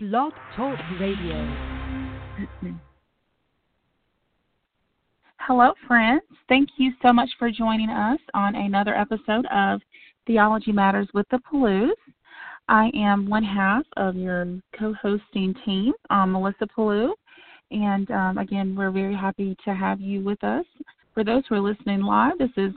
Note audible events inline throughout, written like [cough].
Blog Talk Radio. Hello, friends. Thank you so much for joining us on another episode of Theology Matters with the Pellews. I am one half of your co hosting team, um, Melissa Pellew. And um, again, we're very happy to have you with us. For those who are listening live, this is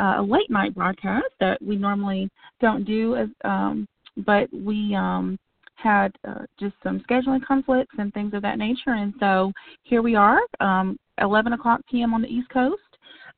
uh, a late night broadcast that we normally don't do, as, um, but we um, had uh, just some scheduling conflicts and things of that nature. And so here we are, um, 11 o'clock p.m. on the East Coast,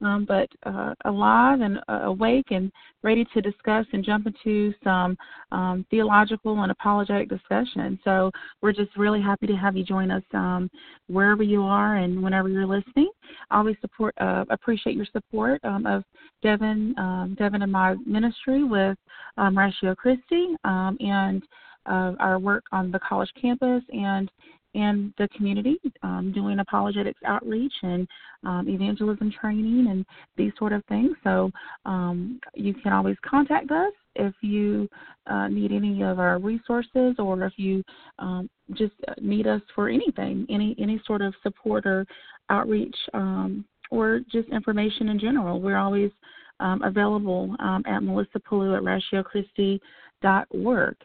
um, but uh, alive and uh, awake and ready to discuss and jump into some um, theological and apologetic discussion. So we're just really happy to have you join us um, wherever you are and whenever you're listening. I always support, uh, appreciate your support um, of Devin, um, Devin and my ministry with Ratio Christi and uh, our work on the college campus and and the community, um, doing apologetics outreach and um, evangelism training and these sort of things. So um, you can always contact us if you uh, need any of our resources or if you um, just need us for anything, any any sort of support or outreach um, or just information in general. We're always um, available at Melissa Pellew at ratiochristi.org.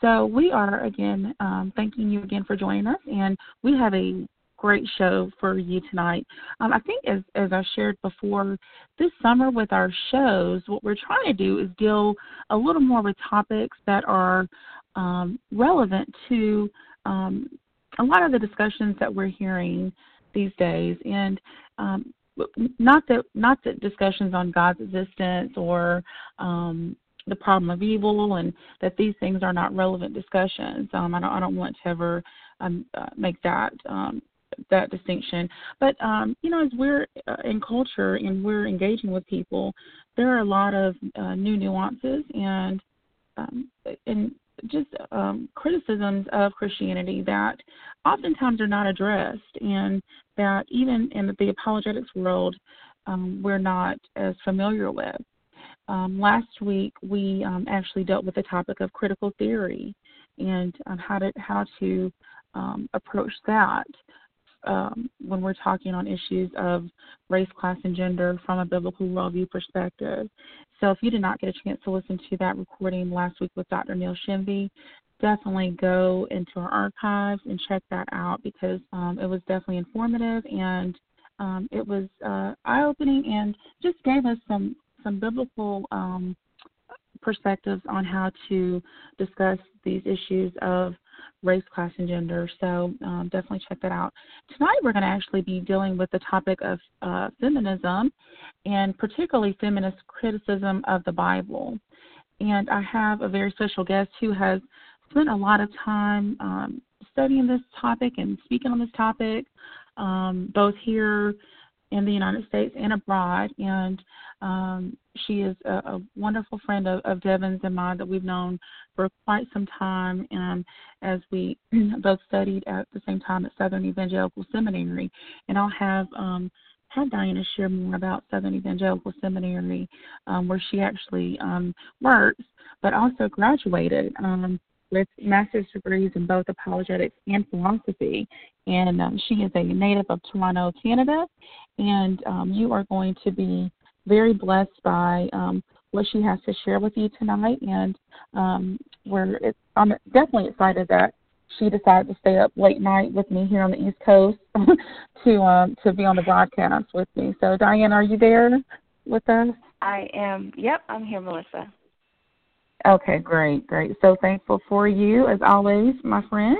So we are again um, thanking you again for joining us, and we have a great show for you tonight. Um, I think, as as I shared before, this summer with our shows, what we're trying to do is deal a little more with topics that are um, relevant to um, a lot of the discussions that we're hearing these days, and um, not that not that discussions on God's existence or um, the problem of evil and that these things are not relevant discussions. Um, I don't I don't want to ever um, uh, make that um, that distinction. But um, you know, as we're uh, in culture and we're engaging with people, there are a lot of uh, new nuances and um, and just um, criticisms of Christianity that oftentimes are not addressed, and that even in the apologetics world, um, we're not as familiar with. Um, last week, we um, actually dealt with the topic of critical theory and um, how to how to um, approach that um, when we're talking on issues of race, class, and gender from a biblical worldview perspective. So, if you did not get a chance to listen to that recording last week with Dr. Neil Shenvi, definitely go into our archives and check that out because um, it was definitely informative and it was uh, eye opening and just gave us some some biblical um, perspectives on how to discuss these issues of race, class, and gender. So um, definitely check that out. Tonight we're going to actually be dealing with the topic of uh, feminism and particularly feminist criticism of the Bible. And I have a very special guest who has spent a lot of time um, studying this topic and speaking on this topic, um, both here in the United States and abroad. And um, she is a, a wonderful friend of, of Devin's and mine that we've known for quite some time. And as we [clears throat] both studied at the same time at Southern Evangelical Seminary, and I'll have um, have Dianna share more about Southern Evangelical Seminary, um, where she actually um, works, but also graduated. Um, with master's degrees in both apologetics and philosophy. And um, she is a native of Toronto, Canada. And um, you are going to be very blessed by um, what she has to share with you tonight. And um, we're I'm definitely excited that she decided to stay up late night with me here on the East Coast [laughs] to um, to be on the broadcast with me. So, Diane, are you there with us? I am. Yep, I'm here, Melissa. Okay, great, great. So thankful for you as always, my friend.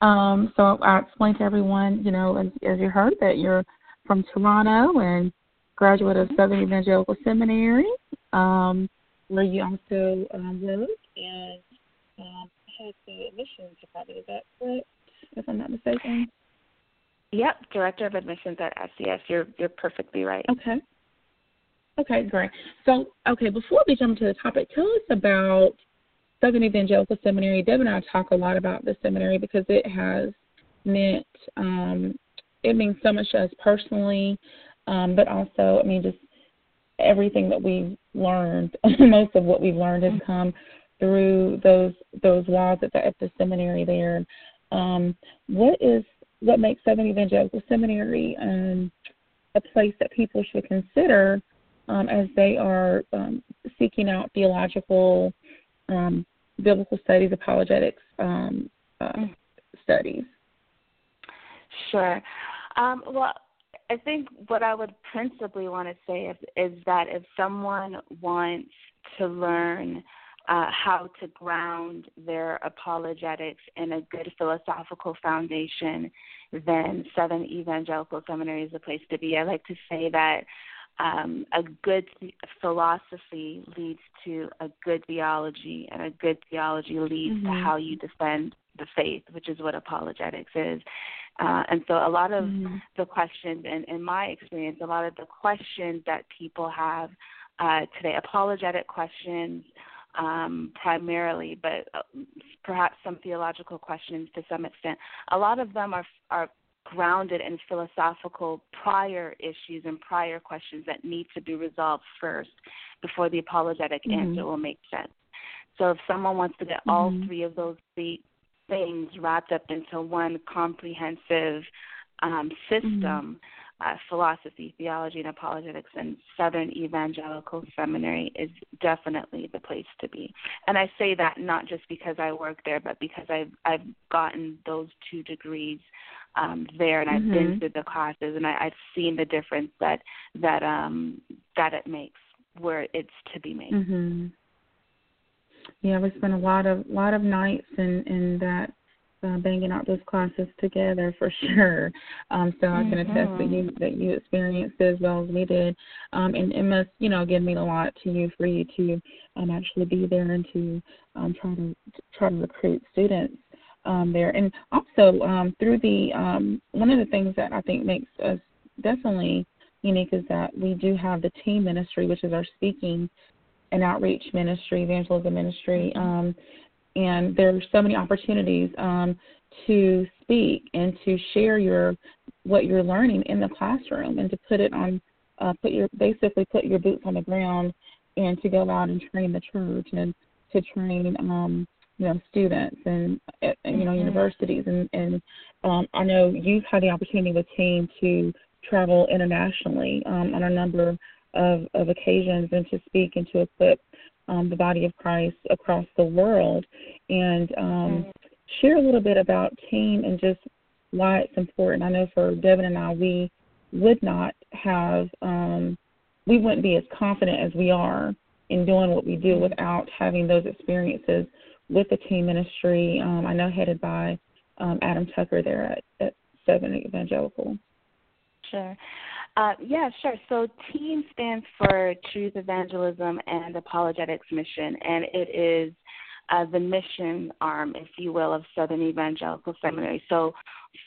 Um, so I explained to everyone, you know, as, as you heard, that you're from Toronto and graduate of Southern Evangelical Seminary, um, where you also um, live and um, had the admissions department. Is that correct? If I'm not mistaken. Yep, director of admissions at SES. You're you're perfectly right. Okay. Okay, great. So, okay, before we jump to the topic, tell us about Southern Evangelical Seminary. Deb and I talk a lot about the seminary because it has meant um, it means so much to us personally, um, but also, I mean, just everything that we've learned. [laughs] most of what we've learned has come through those those walls at the, at the seminary there. Um, what is what makes Southern Evangelical Seminary um, a place that people should consider um, as they are um, seeking out theological, um, biblical studies, apologetics um, uh, mm. studies? Sure. Um, well, I think what I would principally want to say is, is that if someone wants to learn uh, how to ground their apologetics in a good philosophical foundation, then Southern Evangelical Seminary is the place to be. I like to say that um, a good philosophy leads to a good theology, and a good theology leads mm-hmm. to how you defend the faith, which is what apologetics is. Uh, and so, a lot of mm-hmm. the questions, and in my experience, a lot of the questions that people have uh, today, apologetic questions um, primarily, but uh, perhaps some theological questions to some extent. A lot of them are are grounded in philosophical prior issues and prior questions that need to be resolved first before the apologetic mm-hmm. answer will make sense. So if someone wants to get mm-hmm. all three of those three things wrapped up into one comprehensive um, system, mm-hmm uh, philosophy, theology, and apologetics, and Southern Evangelical Seminary is definitely the place to be. And I say that not just because I work there, but because I've I've gotten those two degrees um, there, and I've mm-hmm. been through the classes, and I, I've seen the difference that that um, that it makes where it's to be made. Mm-hmm. Yeah, we spent a lot of lot of nights in in that uh, banging out those classes together for [laughs] sure. Um, so I can attest that mm-hmm. you that you experienced it as well as we did, um, and it must you know give mean a lot to you for you to um, actually be there and to um, try to try to recruit students um, there, and also um, through the um, one of the things that I think makes us definitely unique is that we do have the team ministry, which is our speaking and outreach ministry, evangelism ministry. Mm-hmm. Um, and there are so many opportunities um, to speak and to share your what you're learning in the classroom and to put it on uh, put your basically put your boots on the ground and to go out and train the church and to train um, you know students and uh, you know mm-hmm. universities and and um, I know you've had the opportunity with team to travel internationally um, on a number of, of occasions and to speak and to equip um, the body of Christ across the world, and um, mm-hmm. share a little bit about team and just why it's important. I know for Devin and I, we would not have, um, we wouldn't be as confident as we are in doing what we do mm-hmm. without having those experiences with the team ministry. Um, I know headed by um, Adam Tucker there at, at Southern Evangelical. Sure. Uh, yeah, sure. So TEAM stands for Truth Evangelism and Apologetics Mission, and it is uh, the mission arm, if you will, of Southern Evangelical Seminary. So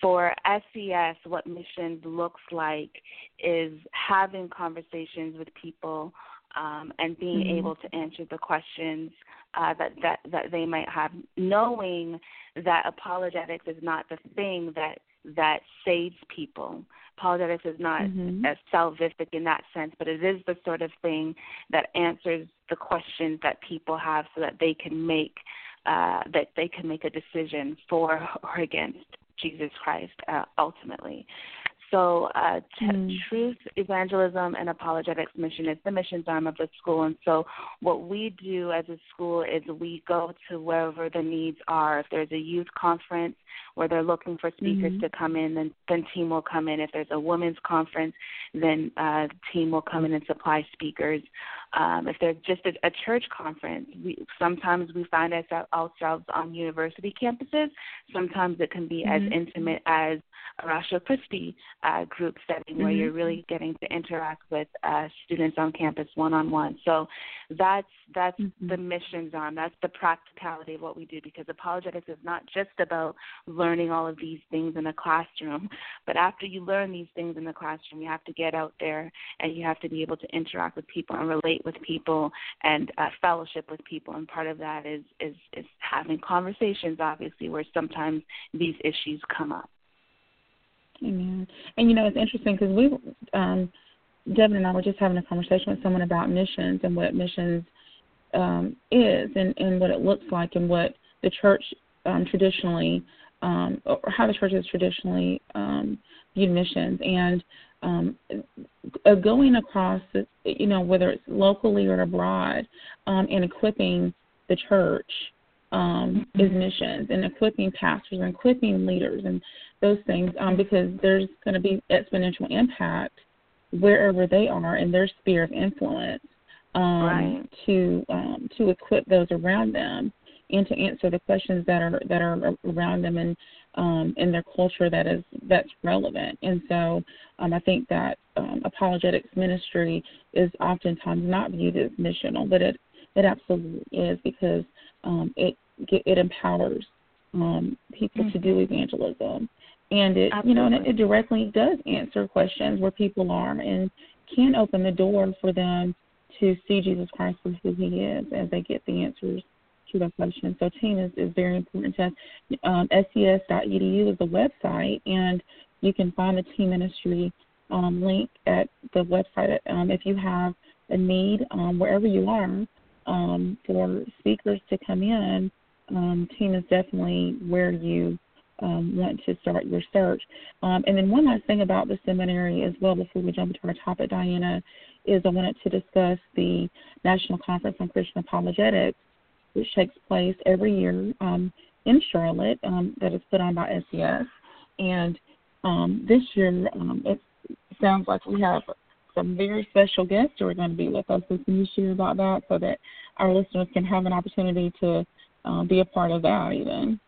for SES, what mission looks like is having conversations with people um, and being mm-hmm. able to answer the questions uh, that, that that they might have, knowing that apologetics is not the thing that that saves people. Apologetics is not mm-hmm. as salvific in that sense, but it is the sort of thing that answers the questions that people have so that they can make uh, that they can make a decision for or against Jesus Christ uh, ultimately. So, uh, t- mm. Truth, Evangelism, and Apologetics Mission is the missions arm of the school. And so, what we do as a school is we go to wherever the needs are. If there's a youth conference where they're looking for speakers mm-hmm. to come in, then then team will come in. If there's a women's conference, then uh, team will come in and supply speakers. Um, if there's just a, a church conference, we, sometimes we find ourselves on university campuses. Sometimes it can be mm-hmm. as intimate as a Ratio Christi uh, group setting mm-hmm. where you're really getting to interact with uh, students on campus one on one. So that's that's mm-hmm. the missions arm. That's the practicality of what we do because apologetics is not just about learning all of these things in a classroom, but after you learn these things in the classroom, you have to get out there and you have to be able to interact with people and relate with people and uh, fellowship with people. And part of that is is is having conversations, obviously, where sometimes these issues come up. Amen. And you know, it's interesting because we, um, Devin and I were just having a conversation with someone about missions and what missions um, is and, and what it looks like and what the church um, traditionally um, or how the church has traditionally um, viewed missions and um, uh, going across, you know, whether it's locally or abroad, um, and equipping the church um, is missions and equipping pastors and equipping leaders and those things um, because there's going to be exponential impact wherever they are in their sphere of influence um, right. to um, to equip those around them and to answer the questions that are that are around them and um, in their culture that is that's relevant. And so um, I think that um, apologetics ministry is oftentimes not viewed as missional, but it it absolutely is because um, it it empowers um, people mm-hmm. to do evangelism, and it absolutely. you know and it, it directly does answer questions where people are and can open the door for them to see Jesus Christ for who He is as they get the answers to that questions. So team is, is very important to us. Um, SES.edu is the website, and you can find the team ministry um, link at the website. Um, if you have a need um, wherever you are um, for speakers to come in, um, team is definitely where you um, want to start your search. Um, and then one last thing about the seminary as well before we jump into our topic, Dianna, is I wanted to discuss the National Conference on Christian Apologetics which takes place every year um, in Charlotte, um, that is put on by SES. And um, this year, it sounds like we have some very special guests who are going to be with us. Can you share about that so that our listeners can have an opportunity to uh, be a part of that even?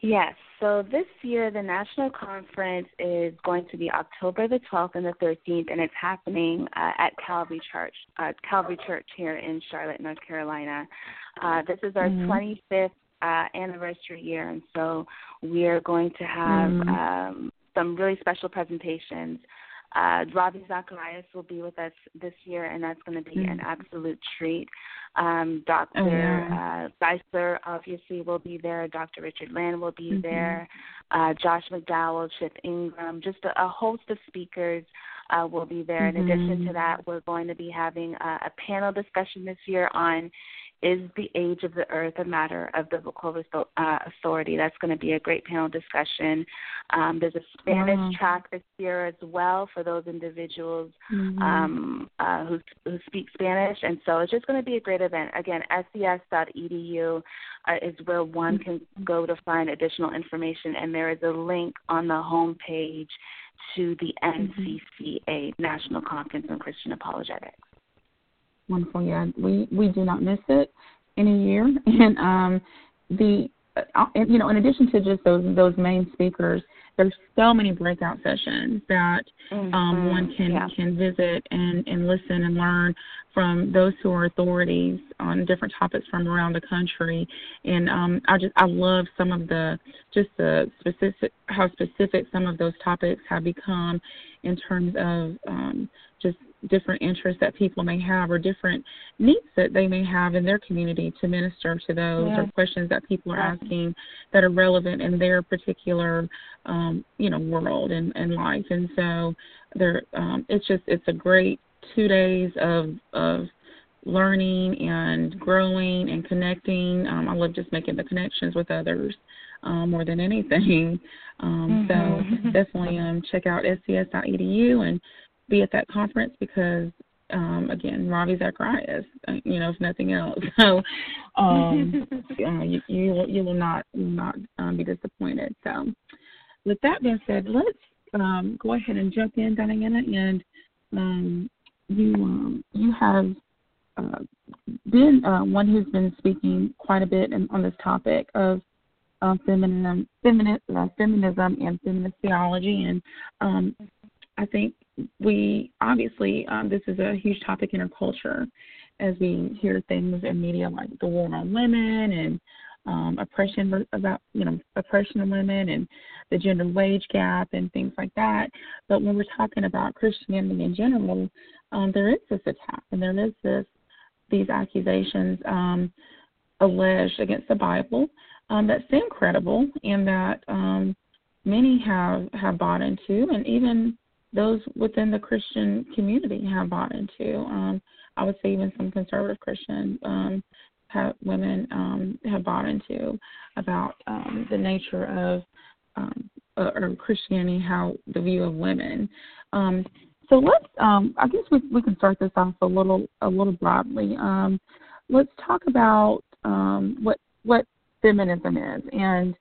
Yes. So this year, the national conference is going to be October the 12th and the 13th, and it's happening uh, at Calvary Church, uh, Calvary Church here in Charlotte, North Carolina. Uh, this is our mm-hmm. 25th uh, anniversary year, and so we are going to have mm-hmm. um, some really special presentations. Uh, Ravi Zacharias will be with us this year, and that's going to be mm-hmm. an absolute treat. Um, Dr. Oh, yeah. uh, Geisler obviously will be there. Dr. Richard Land will be mm-hmm. there. Uh, Josh McDowell, Chip Ingram, just a, a host of speakers uh, will be there. Mm-hmm. In addition to mm-hmm. that, we're going to be having a, a panel discussion this year on is the age of the earth a matter of biblical uh, authority? That's going to be a great panel discussion. Um, there's a Spanish wow. track this year as well for those individuals mm-hmm. um, uh, who, who speak Spanish, and so it's just going to be a great event. Again, ses.edu uh, is where one can go to find additional information, and there is a link on the home page to the NCCA mm-hmm. National Conference on Christian Apologetics wonderful. Yeah, we we do not miss it in a year, [laughs] and um, the uh, you know in addition to just those those main speakers, there's so many breakout sessions that um, mm-hmm. um, one can yeah. can visit and and listen and learn from those who are authorities on different topics from around the country. And um, I just I love some of the just the specific how specific some of those topics have become in terms of um, different interests that people may have or different needs that they may have in their community to minister to those yeah. or questions that people are asking that are relevant in their particular um, you know world and, and life and so there um, it's just it's a great two days of of learning and growing and connecting um, I love just making the connections with others um, more than anything [laughs] um, mm-hmm. so definitely um, check out ses.edu and be at that conference because um again Ravi Zacharias, uh, you know, if nothing else. [laughs] So um [laughs] uh, you you will, you will not not um, be disappointed. So with that being said, let's um go ahead and jump in, Dianna, and um you um you have uh, been uh, one who's been speaking quite a bit in, on this topic of uh, feminism, feminist, uh, feminism and feminist theology, and um, I think we obviously um, this is a huge topic in our culture as we hear things in media like the war on women and um, oppression about you know oppression of women and the gender wage gap and things like that. But when we're talking about Christianity in general, um, there is this attack and there is this these accusations um, alleged against the Bible um, that seem credible and that um, many have have bought into, and even those within the Christian community have bought into. Um, I would say even some conservative Christian um, have, women um, have bought into about um, the nature of um, uh, or Christianity, how the view of women. Um, so let's, um, I guess we we can start this off a little a little broadly. Um, let's talk about um, what what feminism is, and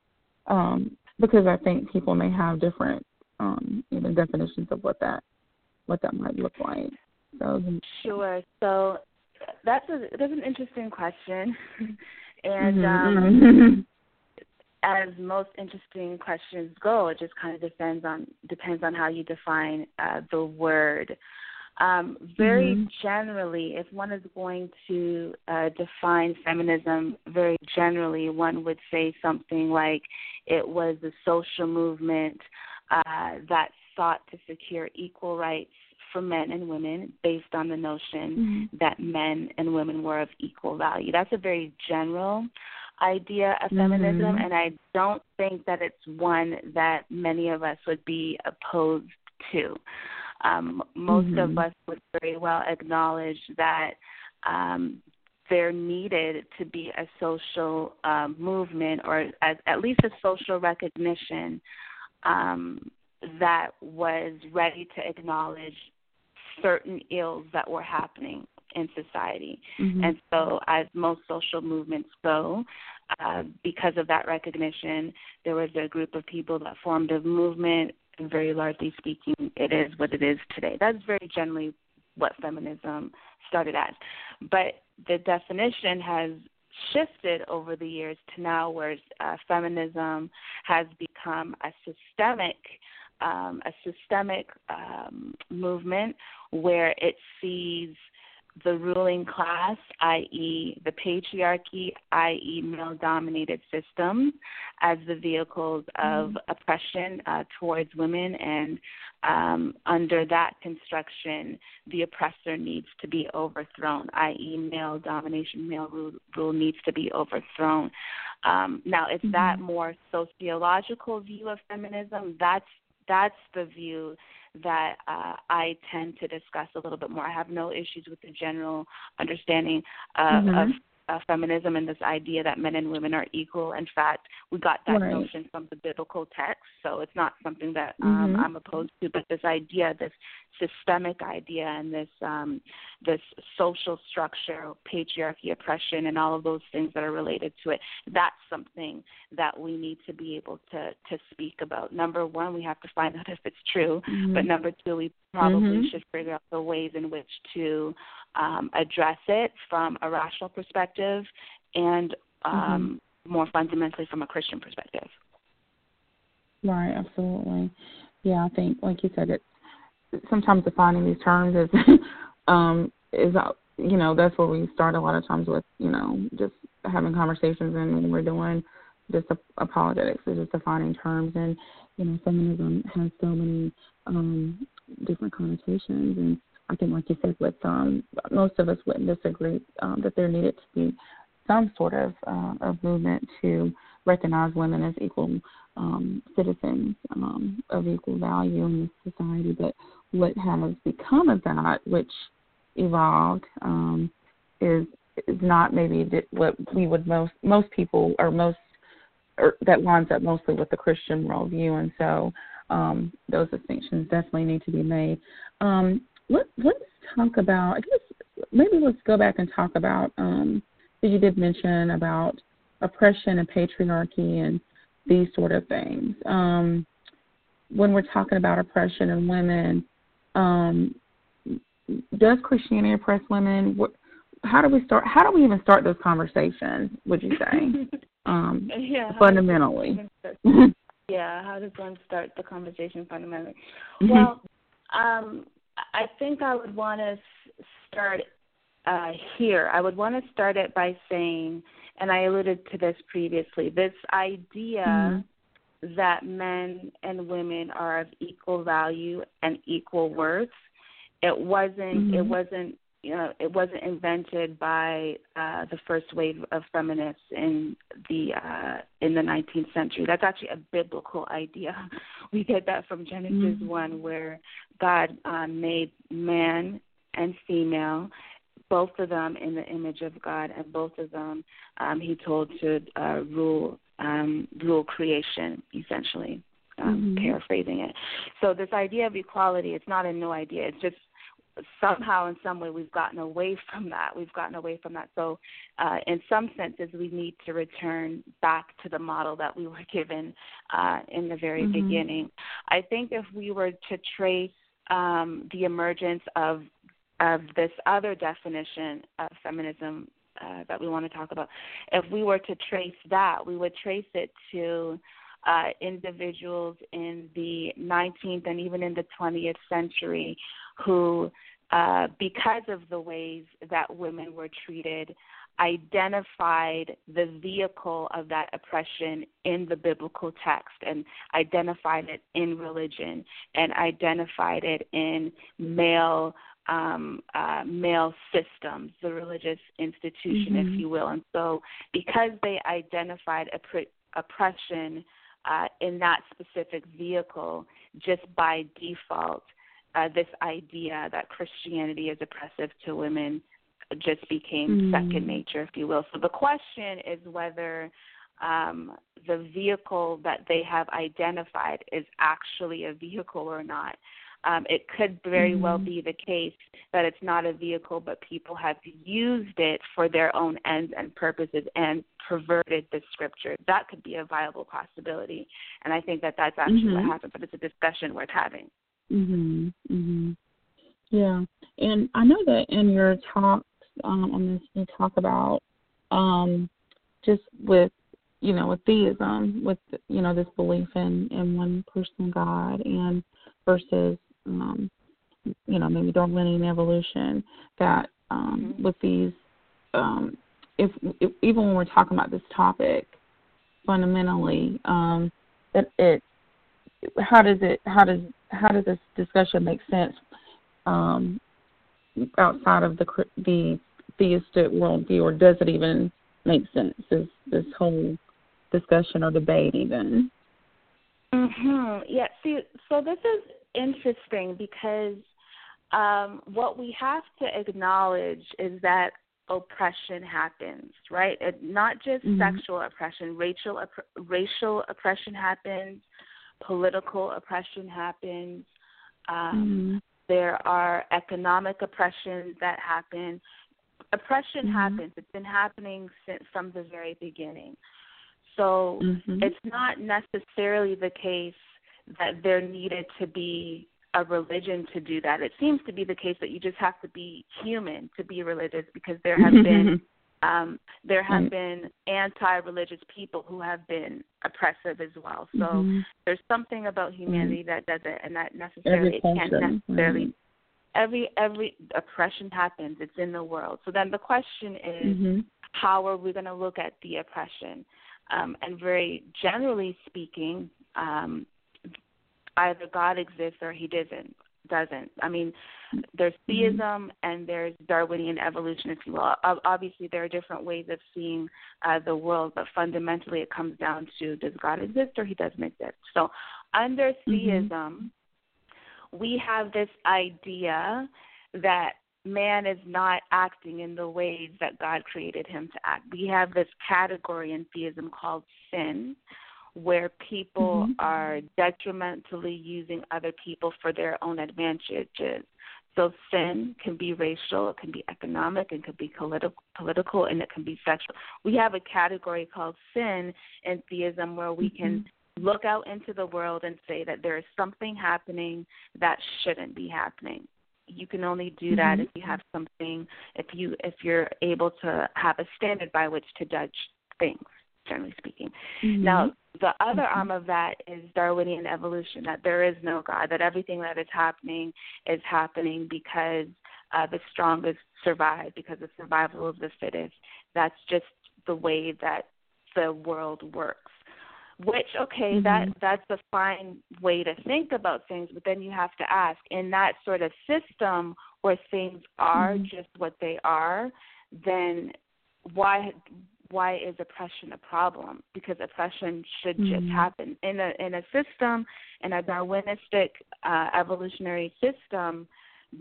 um, because I think people may have different um, even definitions of what that what that might look like. So sure. So that's a that's an interesting question, [laughs] and mm-hmm. um, [laughs] as most interesting questions go, it just kind of depends on depends on how you define uh, the word. Um, very mm-hmm. generally, if one is going to uh, define feminism very generally, one would say something like it was a social movement uh, that sought to secure equal rights for men and women based on the notion mm-hmm. that men and women were of equal value. That's a very general idea of feminism, mm-hmm. and I don't think that it's one that many of us would be opposed to. Um, most mm-hmm. of us would very well acknowledge that um, there needed to be a social um, movement or as, at least a social recognition um, that was ready to acknowledge certain ills that were happening in society. Mm-hmm. And so, as most social movements go, uh, because of that recognition, there was a group of people that formed a movement, and very largely speaking, it is what it is today. That's very generally what feminism started as. But the definition has shifted over the years to now where uh, feminism has become a systemic um, a systemic um, movement where it sees the ruling class, i.e., the patriarchy, i.e., male dominated systems, as the vehicles of mm-hmm. oppression uh, towards women. And um, under that construction, the oppressor needs to be overthrown, i.e., male domination, male rule, rule needs to be overthrown. Um, now, is mm-hmm. that more sociological view of feminism? That's that's the view that uh, I tend to discuss a little bit more. I have no issues with the general understanding of, mm-hmm. of uh, feminism and this idea that men and women are equal. In fact, we got that right. notion from the biblical text, so it's not something that um, mm-hmm. I'm opposed to. But this idea, this systemic idea, and this um, this social structure, patriarchy, oppression, and all of those things that are related to it, that's something that we need to be able to to speak about. Number one, we have to find out if it's true, mm-hmm. but number two, we probably mm-hmm. should figure out the ways in which to um, address it from a rational perspective and um, mm-hmm. more fundamentally from a Christian perspective. Right, absolutely. Yeah, I think, like you said, it's sometimes defining these terms is, [laughs] um, is uh, you know that's where we start a lot of times with you know just having conversations and when we're doing just apologetics is just defining terms and you know feminism has so many um different connotations and I think, like you said, with um, most of us wouldn't disagree um, that there needed to be some sort of uh, of movement to recognize women as equal um, citizens um, of equal value in society. But what has become of that, which evolved, um, is is not maybe what we would most most people or most or that lines up mostly with the Christian worldview, and so um, those distinctions definitely need to be made. Um, let, let's talk about. I guess maybe let's go back and talk about. Um, you did mention about oppression and patriarchy and these sort of things. Um, when we're talking about oppression and women, um, does Christianity oppress women? What, how do we start? How do we even start those conversations? Would you say, [laughs] um, yeah, fundamentally? Yeah, how does one start the conversation fundamentally? Mm-hmm. Well, um, I think I would want to start uh, here. I would want to start it by saying, and I alluded to this previously, this idea mm-hmm. that men and women are of equal value and equal worth. It wasn't. Mm-hmm. It wasn't you know, it wasn't invented by uh, the first wave of feminists in the uh, in the 19th century. That's actually a biblical idea. [laughs] We get that from Genesis mm-hmm. one, where God uh, made man and female both of them in the image of God, and both of them um, he told to uh, rule um, rule creation, essentially, um, mm-hmm. paraphrasing it. So this idea of equality, it's not a new idea. It's just somehow in some way we've gotten away from that. We've gotten away from that. So uh, in some senses we need to return back to the model that we were [laughs] given uh, in the very mm-hmm. beginning. I think if we were to trace um, the emergence of of this other definition of feminism uh, that we want to talk about if we were to trace that we would trace it to uh, individuals in the 19th and even in the 20th century who, uh, because of the ways that women were treated, identified the vehicle of that oppression in the biblical text and identified it in religion and identified it in male um, uh, male systems, the religious institution, mm-hmm. if you will. And so, because they identified opp- oppression uh, in that specific vehicle, just by default, uh, this idea that Christianity is oppressive to women just became mm. second nature, if you will. So the question is whether um, the vehicle that they have identified is actually a vehicle or not. Um, it could very mm-hmm. well be the case that it's not a vehicle, but people have used it for their own ends and purposes and perverted the scripture. That could be a viable possibility, and I think that that's actually mm-hmm. what happened. But it's a discussion worth having. Mhm. Mhm. Yeah, and I know that in your talks um, on this, you talk about um, just with you know with theism, with you know this belief in in one person God, and versus um, you know, maybe Darwinian evolution, that um, mm-hmm. with these, um, if, if even when we're talking about this topic, fundamentally, um, that it, how does it, how does, how does this discussion make sense um, outside of the the theistic worldview, or does it even make sense? Is this whole discussion or debate even? Mhm. Yeah. See, so this is interesting because um, what we have to acknowledge is that oppression happens, right? It, not just mm-hmm. sexual oppression, racial opp- racial oppression happens, political oppression happens. Um, mm-hmm. There are economic oppressions that happen. Oppression mm-hmm. happens. It's been happening since from the very beginning. So mm-hmm. it's not necessarily the case that there needed to be a religion to do that. It seems to be the case that you just have to be human to be religious because there have been [laughs] um, there have been anti-religious people who have been oppressive as well. So mm-hmm. there's something about humanity mm-hmm. that doesn't, and that necessarily it can't necessarily. Mm-hmm. Every every oppression happens. It's in the world. So then the question is, mm-hmm. how are we going to look at the oppression? Um, and very generally speaking, um, either God exists or he doesn't doesn't. I mean, there's mm-hmm. theism mm-hmm. and there's Darwinian evolution, if you will. Obviously, there are different ways of seeing uh, the world, but fundamentally, it comes down to does God exist or he doesn't exist. So, under mm-hmm. theism, we have this idea that man is not acting in the ways that God created him to act. We have this category in theism called sin, where people mm-hmm. are detrimentally using other people for their own advantages. So sin can be racial, it can be economic, it can be politi- political, and it can be sexual. We have a category called sin in theism where we mm-hmm. can look out into the world and say that there is something happening that shouldn't be happening. You can only do that mm-hmm. if you have something, if you if you're able to have a standard by which to judge things generally speaking. Mm-hmm. Now, the other mm-hmm. arm of that is Darwinian evolution, that there is no God, that everything that is happening is happening because uh, the strongest survive, because the survival of the fittest. That's just the way that the world works. Which okay, mm-hmm. that that's a fine way to think about things, but then you have to ask in that sort of system where things are mm-hmm. just what they are, then why why is oppression a problem? Because oppression should mm-hmm. just happen in a in a system in a Darwinistic uh, evolutionary system.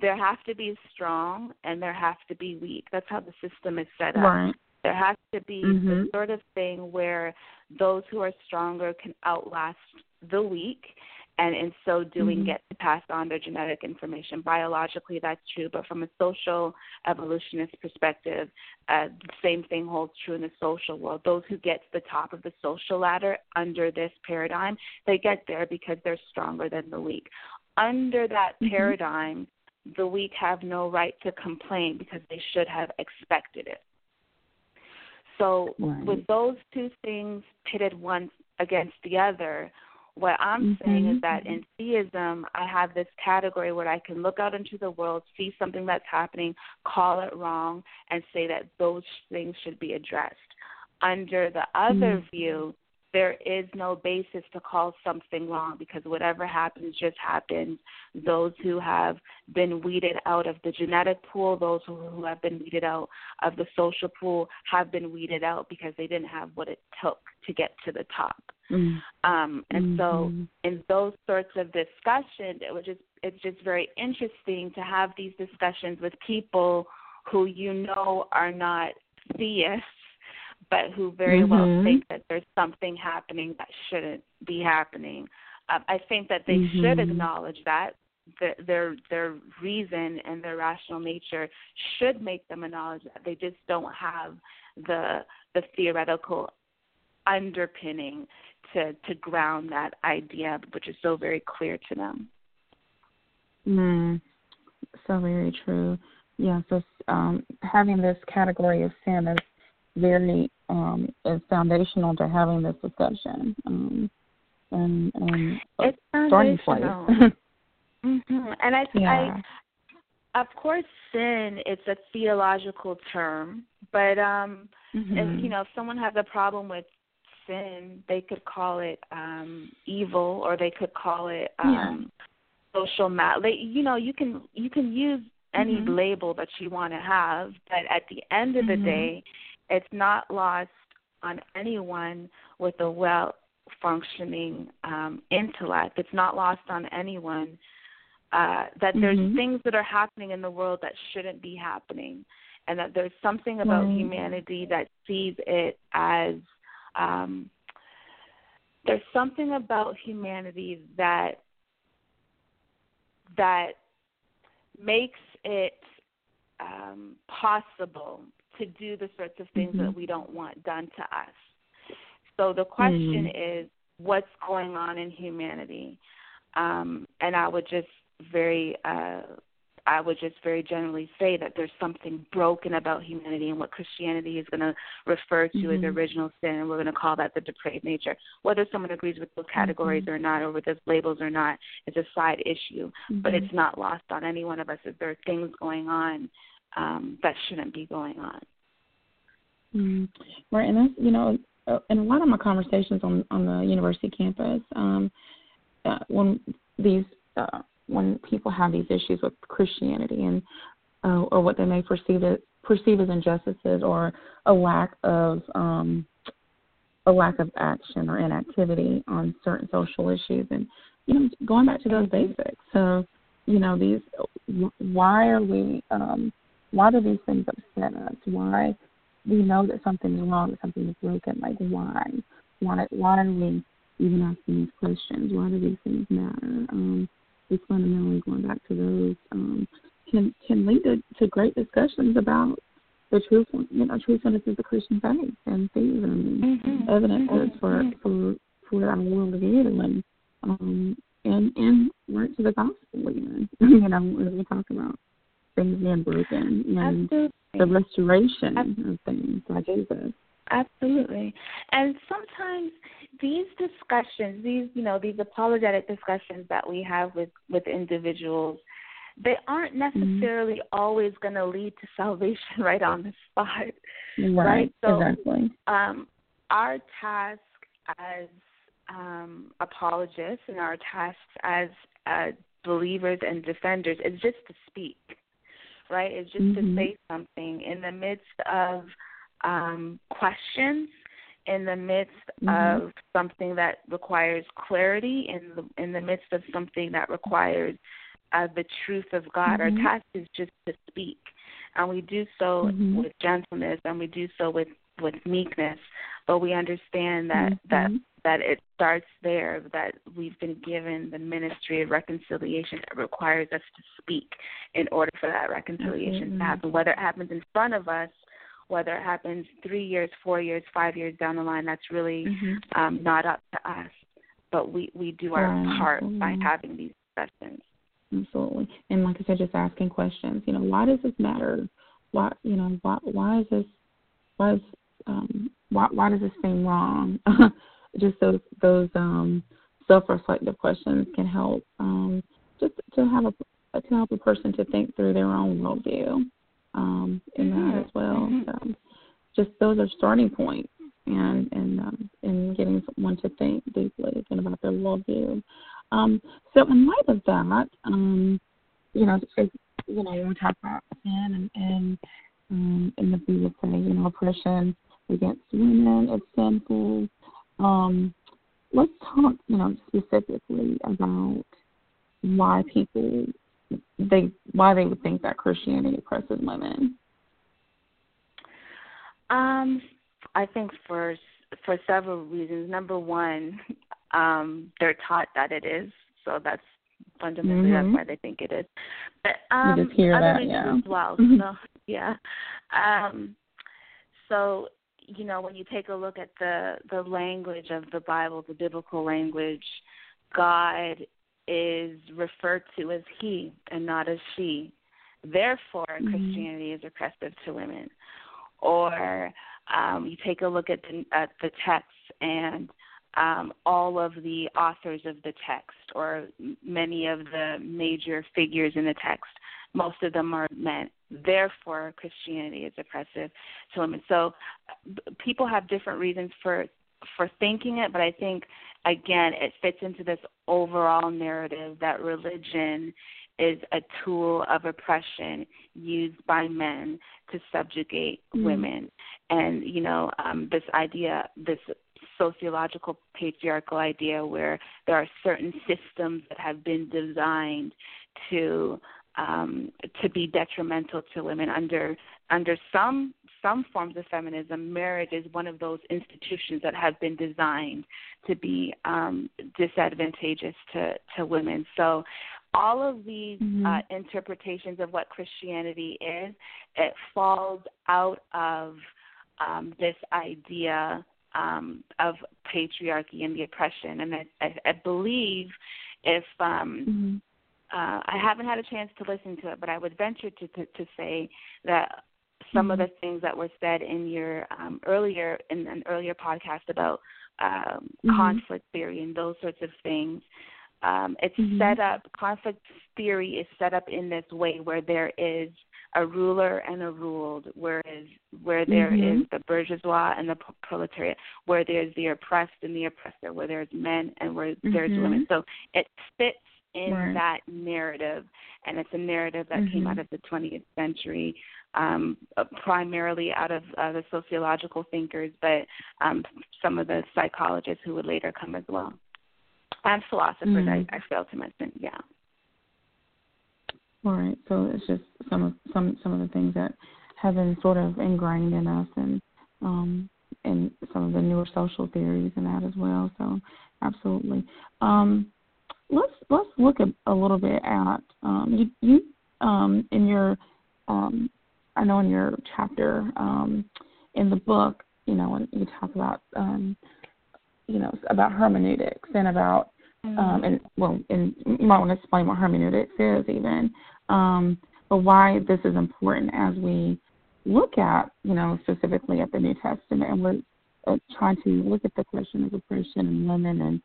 there have to be strong and there have to be weak. That's how the system is set up. Right. There has to be Mhm. the sort of thing where those who are stronger can outlast the weak and in so doing Mhm. get to pass on their genetic information. Biologically, that's true, but from a social evolutionist perspective, uh, the same thing holds true in the social world. Those who get to the top of the social ladder under this paradigm, they get there because they're stronger than the weak. Under that Mhm. paradigm, the weak have no right to complain because they should have expected it. So, Right. with those two things pitted one against the other, what I'm saying Mhm. is that in theism, I have this category where I can look out into the world, see something that's happening, call it wrong, and say that those things should be addressed. Under the other Mhm. view, there is no basis to call something wrong because whatever happens just happens. Those who have been weeded out of the genetic pool, those who, have been weeded out of the social pool, have been weeded out because they didn't have what it took to get to the top. Mm. Um, and so, Mhm. in those sorts of discussions, it was just it's just very interesting to have these discussions with people who you know are not theists, but who very well Mhm. think that there's something happening that shouldn't be happening. Um, I think that they should Mhm. acknowledge that the, their their reason and their rational nature should make them acknowledge that they just don't have the the theoretical underpinning to to ground that idea, which is so very clear to them. Mm, so very true. Yeah, so um, having this category of sin is very um, is foundational to having this discussion. Um, and and It's starting place. foundational. [laughs] hmm And I, yeah. I, of course, sin it's a theological term, but um, Mhm. if you know if someone has a problem with sin, they could call it um evil, or they could call it um social mal. You know, you can you can use any Mhm. label that you want to have, but at the end of the Mhm. day, it's not lost on anyone with a well functioning um, intellect. It's not lost on anyone uh, that there's Mhm. things that are happening in the world that shouldn't be happening, and that there's something about Right. humanity that sees it as um, there's something about humanity that that makes it um, possible to do the sorts of things that Mhm. we don't want done to us. So the question Mhm. is, what's going on in humanity? Um, and I would just very, uh, I would just very generally say that there's something broken about humanity, and what Christianity is going to refer to as Mhm. original sin, and we're going to call that the depraved nature. Whether someone agrees with those categories Mhm. or not, or with those labels or not, is a side issue. But Mhm. it's not lost on any one of us that there are things going on um, that shouldn't be going on. Mm, right, and that's you know, uh, in a lot of my conversations on on the university campus, um, uh, when these uh, when people have these issues with Christianity and uh, or what they may perceive it perceive as injustices or a lack of um, a lack of action or inactivity on certain social issues, and you know, going back to those basics. So, you know, these why are we um, why do these things upset us? Why we know that something is wrong, that something is broken. Like why? Why why are we even asking these questions? Why do these things matter? Um, just fundamentally going back to those um, can can lead to, to great discussions about the truth, you know, truthfulness of the Christian faith and theism and Mhm. evidences for Mhm. for for our worldview and um and and right to the gospel even [laughs] you know as we talk about being broken and Absolutely. the restoration of things by Jesus. Absolutely. And sometimes these discussions, these you know, these apologetic discussions that we have with with individuals, they aren't necessarily always going to lead to salvation [laughs] right on the spot. Right. So, exactly. Um, our task as um, apologists and our task as uh, believers and defenders is just to speak, right? It's just Mhm. to say something in the midst of um, questions, in the midst Mhm. of something that requires clarity, in the in the midst of something that requires uh, the truth of God. Mm-hmm. Our task is just to speak, and we do so mm-hmm. with gentleness, and we do so with with meekness. But we understand that mm-hmm. that that it starts there. That we've been given the ministry of reconciliation that requires us to speak in order for that reconciliation to happen. Whether it happens in front of us whether it happens three years, four years, five years down the line, that's really mm-hmm. um, not up to us. But we we do our right. part mm-hmm. by having these discussions. Absolutely, and like I said, just asking questions. You know, why does this matter? Why you know why why is this why is um why why does this seem wrong? [laughs] just those those um self-reflective questions can help um just to have a to help a person to think through their own worldview um, in that as well. Mm-hmm. So just those are starting points and and um, and getting someone to think deeply again about their worldview. Um, so in light of that, um, you know, as, you know, when we talk about sin and, and um, in the view of say, you know, oppression against women is sinful. Um, let's talk, you know, specifically about why people they why they would think that Christianity oppresses women? Um, I think for for several reasons. Number one, um, they're taught that it is, so that's fundamentally mm-hmm. that's why they think it is. But um, you just hear other that, reasons yeah. as well. Mm-hmm. [laughs] So yeah. Um, so you know when you take a look at the the language of the Bible, the biblical language, God is referred to as he and not as she. Therefore, mm-hmm. Christianity is oppressive to women. Or um, you take a look at the, at the text and um, all of the authors of the text, or many of the major figures in the text, most of them are men. Therefore, Christianity is oppressive to women. So, people have different reasons for for thinking it, but I think again it fits into this overall narrative that religion is a tool of oppression used by men to subjugate mm-hmm. women, and you know um, this idea, this sociological patriarchal idea where there are certain systems that have been designed to um, to be detrimental to women under under some some forms of feminism, marriage is one of those institutions that have been designed to be um, disadvantageous to, to women. So, all of these mm-hmm. uh, interpretations of what Christianity is, it falls out of um, this idea um, of patriarchy and the oppression. And I, I, I believe if um, mm-hmm. Uh, I haven't had a chance to listen to it, but I would venture to, to, to say that some mm-hmm. of the things that were said in your um, earlier in an earlier podcast about um, mm-hmm. conflict theory and those sorts of things. Um, it's mm-hmm. set up. Conflict theory is set up in this way where there is a ruler and a ruled, whereas where there mm-hmm. is the bourgeois and the proletariat, where there's the oppressed and the oppressor, where there's men and where there's Mm-hmm. women. So it fits in Right. that narrative, and it's a narrative that came Mhm. out of the 20th century, um, uh, primarily out of uh, the sociological thinkers, but um, some of the psychologists who would later come as well, and philosophers. Mhm. I, I failed to mention, yeah. All right. So it's just some of some some of the things that have been sort of ingrained in us, and um, and some of the newer social theories and that as well. So absolutely. Um, let's let's look a, a little bit at um, you you um, in your um, I know in your chapter um, in the book, you know, when you talk about um, you know about hermeneutics and about um, and well, and you might want to explain what hermeneutics is even, um, but why this is important as we look at, you know, specifically at the New Testament, and we're uh, trying to look at the question of oppression and women, and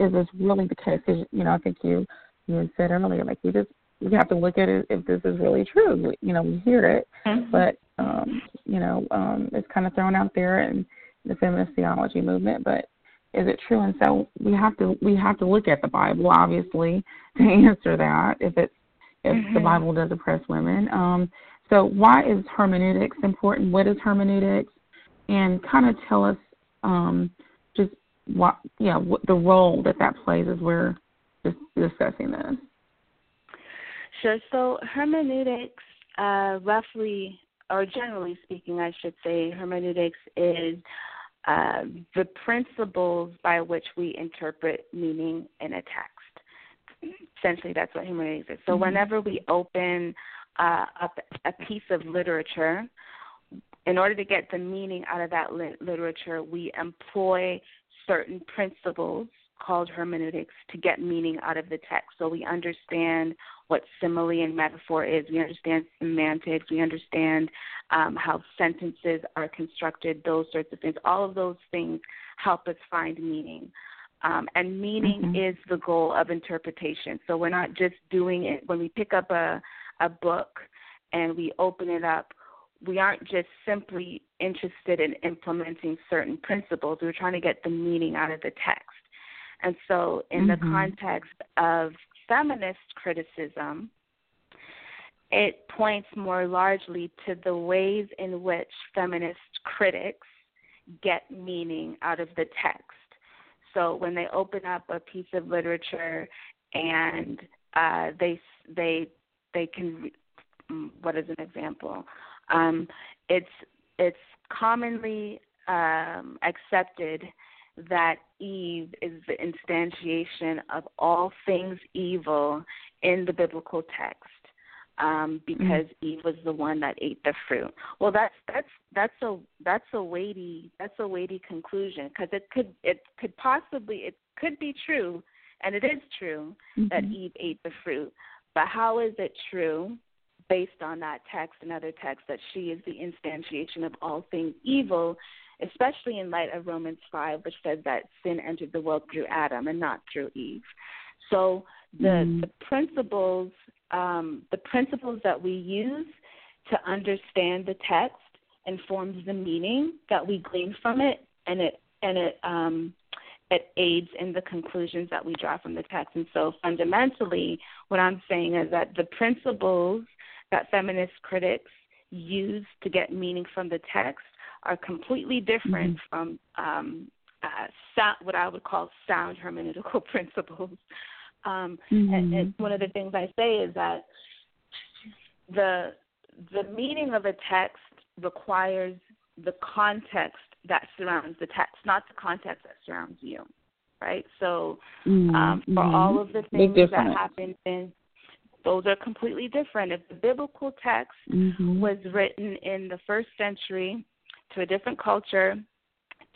is this really the case? Cause, you know, I think you you said earlier, like we just we have to look at it if this is really true. You know, we hear it, Mm-hmm. but um, you know, um, it's kind of thrown out there in the feminist theology movement, but is it true? And so we have to we have to look at the Bible, obviously, [laughs] to answer that. If it's if Mm-hmm. the Bible does oppress women, um, so why is hermeneutics important? What is hermeneutics? And kind of tell us um, what yeah what the role that that plays as we're just discussing this. Sure. So hermeneutics, uh, roughly or generally speaking, I should say, hermeneutics is uh, the principles by which we interpret meaning in a text. Essentially, that's what hermeneutics is. So, mm-hmm. whenever we open uh, up a piece of literature, in order to get the meaning out of that literature, we employ certain principles called hermeneutics to get meaning out of the text. So we understand what simile and metaphor is. We understand semantics. We understand um, how sentences are constructed, those sorts of things. All of those things help us find meaning. Um, and meaning mm-hmm. is the goal of interpretation. So we're not just doing it when we pick up a, a book and we open it up. We aren't just simply interested in implementing certain principles. We're trying to get the meaning out of the text. And so, in mm-hmm. the context of feminist criticism, it points more largely to the ways in which feminist critics get meaning out of the text. So when they open up a piece of literature and uh, they they they can mm, what is an example? Um, it's it's commonly um, accepted that Eve is the instantiation of all things evil in the biblical text. Um, because mm-hmm. Eve was the one that ate the fruit. Well, that's that's that's a that's a weighty that's a weighty conclusion because it could it could possibly it could be true, and it is true mm-hmm. that Eve ate the fruit. But how is it true, based on that text and other texts, that she is the instantiation of all things evil? especially in light of Romans 5, which says that sin entered the world through Adam and not through Eve. So the, mm. the principles um, the principles that we use to understand the text informs the meaning that we glean from it, and it and it um, it aids in the conclusions that we draw from the text. And so, fundamentally, what I'm saying is that the principles that feminist critics use to get meaning from the text are completely different mm-hmm. from um, uh, sound, what I would call sound hermeneutical [laughs] principles. Um, mm-hmm. and, and one of the things I say is that the the meaning of a text requires the context that surrounds the text, not the context that surrounds you. Right? So mm-hmm. um, for mm-hmm. all of the things that happen in those are completely different. If the biblical text mm-hmm. was written in the first century to a different culture,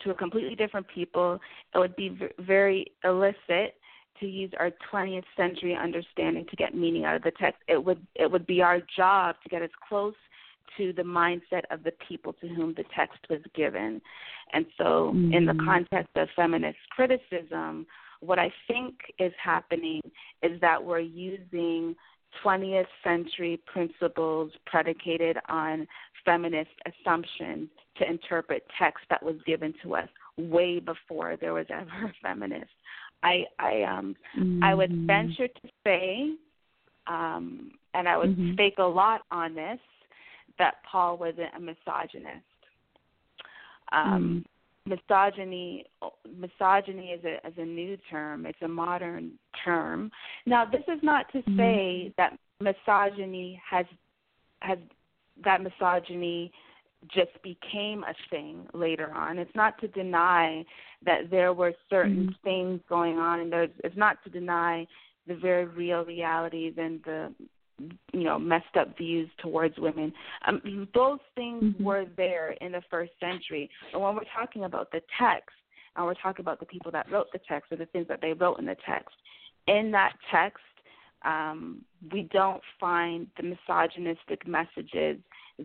to a completely different people, it would be very illicit to use our 20th century understanding to get meaning out of the text. It would it would be our job to get as close to the mindset of the people to whom the text was given. And so, mm-hmm. in the mm-hmm. context of feminist criticism, what I think is happening is that we're using 20th century principles predicated on feminist assumptions to interpret text that was given to us way before there was ever a feminist. I I um mm-hmm. I would mm-hmm. venture to say, um, and I would mm-hmm. stake a lot on this, that Paul wasn't a misogynist. Um, mm-hmm. Misogyny misogyny is a is a new term. It's a modern term. Now, this is not to mm-hmm. say that misogyny has has that misogyny just became a thing later on. It's not to deny that there were certain mm-hmm. things going on, and there's, it's not to deny the very real realities and the you know messed up views towards women. Um, those things mm-hmm. were there in the first century, but when we're talking about the text, and we're talking about the people that wrote the text or the things that they wrote in the text, in that text um, we don't find the misogynistic messages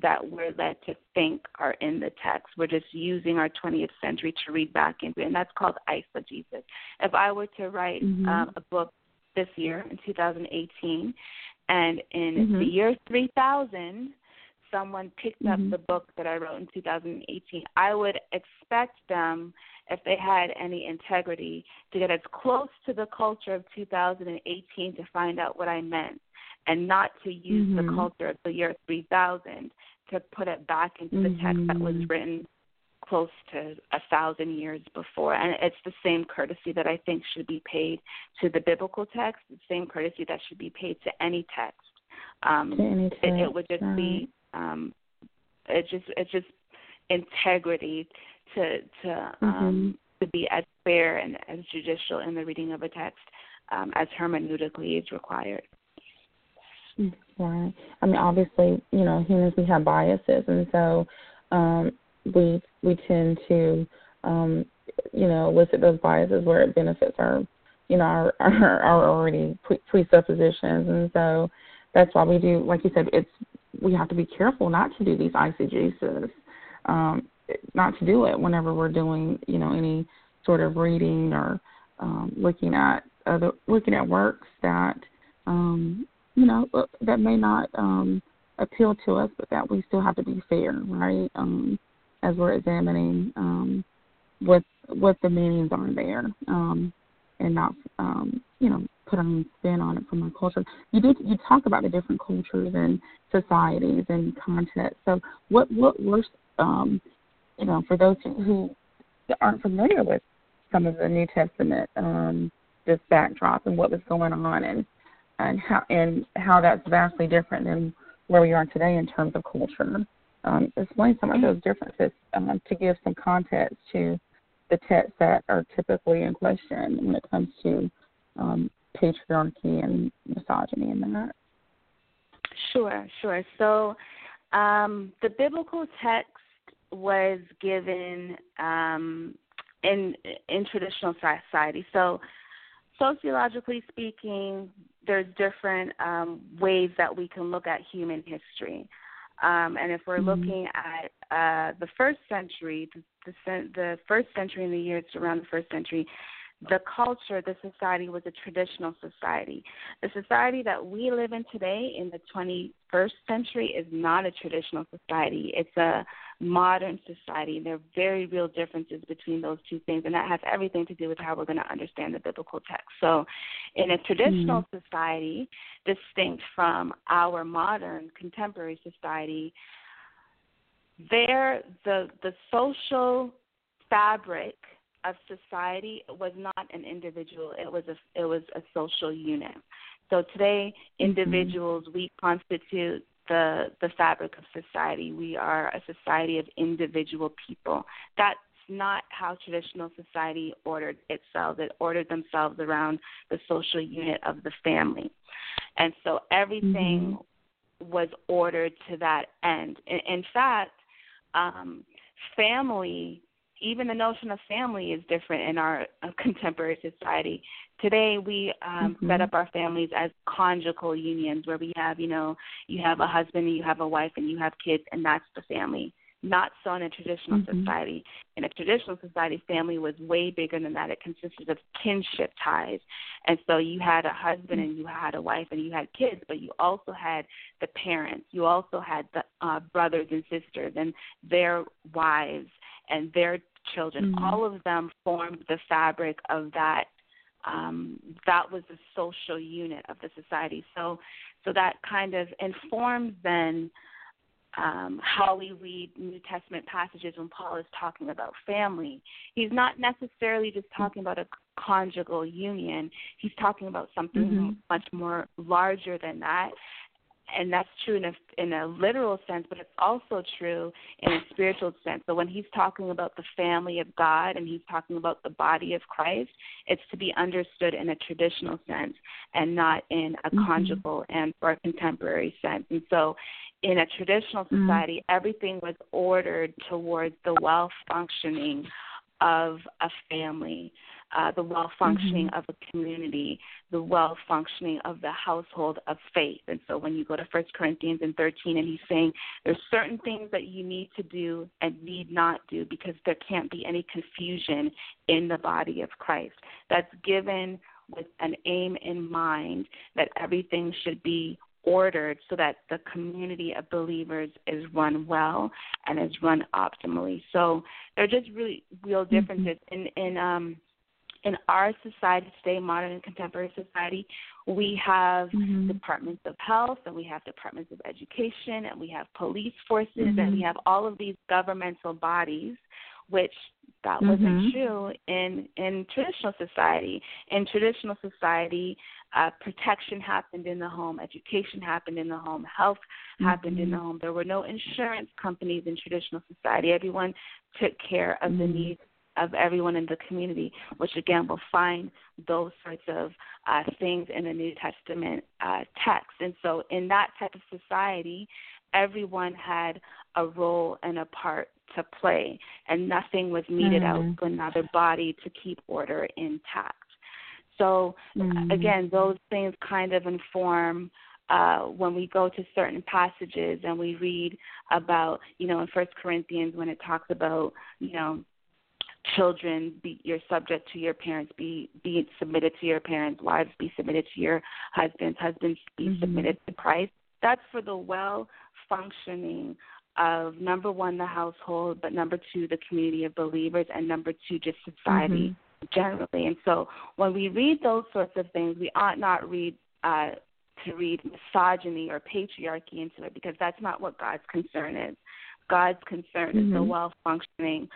that we're led to think are in the text. We're just using our 20th century to read back into it, and that's called eisegesis. If I were to write mm-hmm. um, a book this year in 2018, and in mm-hmm. the year 3000, someone picked mm-hmm. up the book that I wrote in 2018, I would expect them if they had any integrity, to get as close to the culture of 2018 to find out what I meant, and not to use mm-hmm. the culture of the year 3000 to put it back into mm-hmm. the text that was mm-hmm. written close to a thousand years before. And it's the same courtesy that I think should be paid to the biblical text, the same courtesy that should be paid to any text. Um, it, it would just be um, it just it's just integrity to to um, mm-hmm. to be as fair and as judicial in the reading of a text um, as hermeneutically is required. Right. I mean, obviously, you know, humans we have biases, and so um, we we tend to, um, you know, elicit those biases where it benefits our, you know, our our, our already pre- presuppositions, and so that's why we do, like you said, it's we have to be careful not to do these eisegesis, um, not to do it whenever we're doing, you know, any sort of reading or um, looking at other looking at works that um, you know uh, that may not um, appeal to us, but that we still have to be fair, right? Um, as we're examining um, what what the meanings are there, um, and not um, you know put own spin on it from our culture. You did you talk about the different cultures and societies and contexts. So what what were um, you know for those who aren't familiar with some of the New Testament um, this backdrop and what was going on and and how and how that's vastly different than where we are today in terms of culture. Um, explain some of those differences um, to give some context to the texts that are typically in question when it comes to um, patriarchy and misogyny in that. Sure, sure. So um, the biblical text was given um, in in traditional society. So sociologically speaking, there's different um, ways that we can look at human history. Um, and if we're mm-hmm. looking at uh, the first century, the, the, the first century in the years around the first century, the culture, the society was a traditional society. The society that we live in today in the 21st century is not a traditional society. It's a modern society. There are very real differences between those two things, and that has everything to do with how we're going to understand the biblical text. So, in a traditional mm-hmm. society, distinct from our modern contemporary society, there the the social fabric of society was not an individual it was a it was a social unit so today mm-hmm. individuals mm-hmm. we constitute the the fabric of society we are a society of individual people that's not how traditional society ordered itself it ordered themselves around the social unit of the family and so everything mm-hmm. was ordered to that end in, in fact um family even the notion of family is different in our uh, [laughs] contemporary society. Today, we um, mm-hmm. set up our families as conjugal unions, where we have, you know, you have a husband and you have a wife and you have kids, and that's the family. Not so in a traditional mm-hmm. society. In a traditional society, family was way bigger than that. It consisted of kinship ties, and so you had a husband and you had a wife and you had kids, but you also had the parents. You also had the uh, brothers and sisters and their wives and their children. Mm-hmm. All of them formed the fabric of that. Um, that was the social unit of the society. So, so that kind of informs then um, how we read New Testament passages when Paul is talking about family. He's not necessarily just talking about a conjugal union. He's talking about something mm-hmm. much more larger than that and that's true in a in a literal sense, but it's also true in a spiritual sense. So when he's talking about the family of God and he's talking about the body of Christ, it's to be understood in a traditional sense and not in a mm-hmm. conjugal and or contemporary sense. And so in a traditional mm-hmm. society, mm-hmm. everything was ordered towards the well functioning of a family uh, the well functioning mm-hmm. of a community, the well functioning of the household of faith. And so when you go to First Corinthians in 13, and he's saying there's certain things that you need to do and need not do because there can't be any confusion in the body of Christ. That's given with an aim in mind that everything should be ordered so that the community of believers is run well and is run optimally. So there are just really real mm-hmm. differences mm-hmm. in in um in our society today, modern and contemporary society, we have mm-hmm. departments of health and we have departments of education and we have police forces mm-hmm. and we have all of these governmental bodies which that mm-hmm. wasn't true in in traditional society. In traditional society, uh, protection happened in the home, education happened in the home, health mm-hmm. happened in the home. There were no insurance companies in traditional society. Everyone took care of mm-hmm. the needs of everyone in the community, which again will find those sorts of uh, things in the New Testament uh, text. And so, in that type of society, everyone had a role and a part to play, and nothing was meted mm-hmm. out to another body to keep order intact. So, mm-hmm. again, those things kind of inform uh, when we go to certain passages and we read about, you know, in First Corinthians when it talks about, you know, children be you're subject to your parents be be submitted to your parents wives be submitted to your husbands husbands be mm-hmm. submitted to christ that's for the well functioning of number one the household but number two the community of believers and number two just society mm-hmm. generally and so when we read those sorts of things we ought not read uh to read misogyny or patriarchy into it because that's not what God's concern is. God's concern mm-hmm. is the well functioning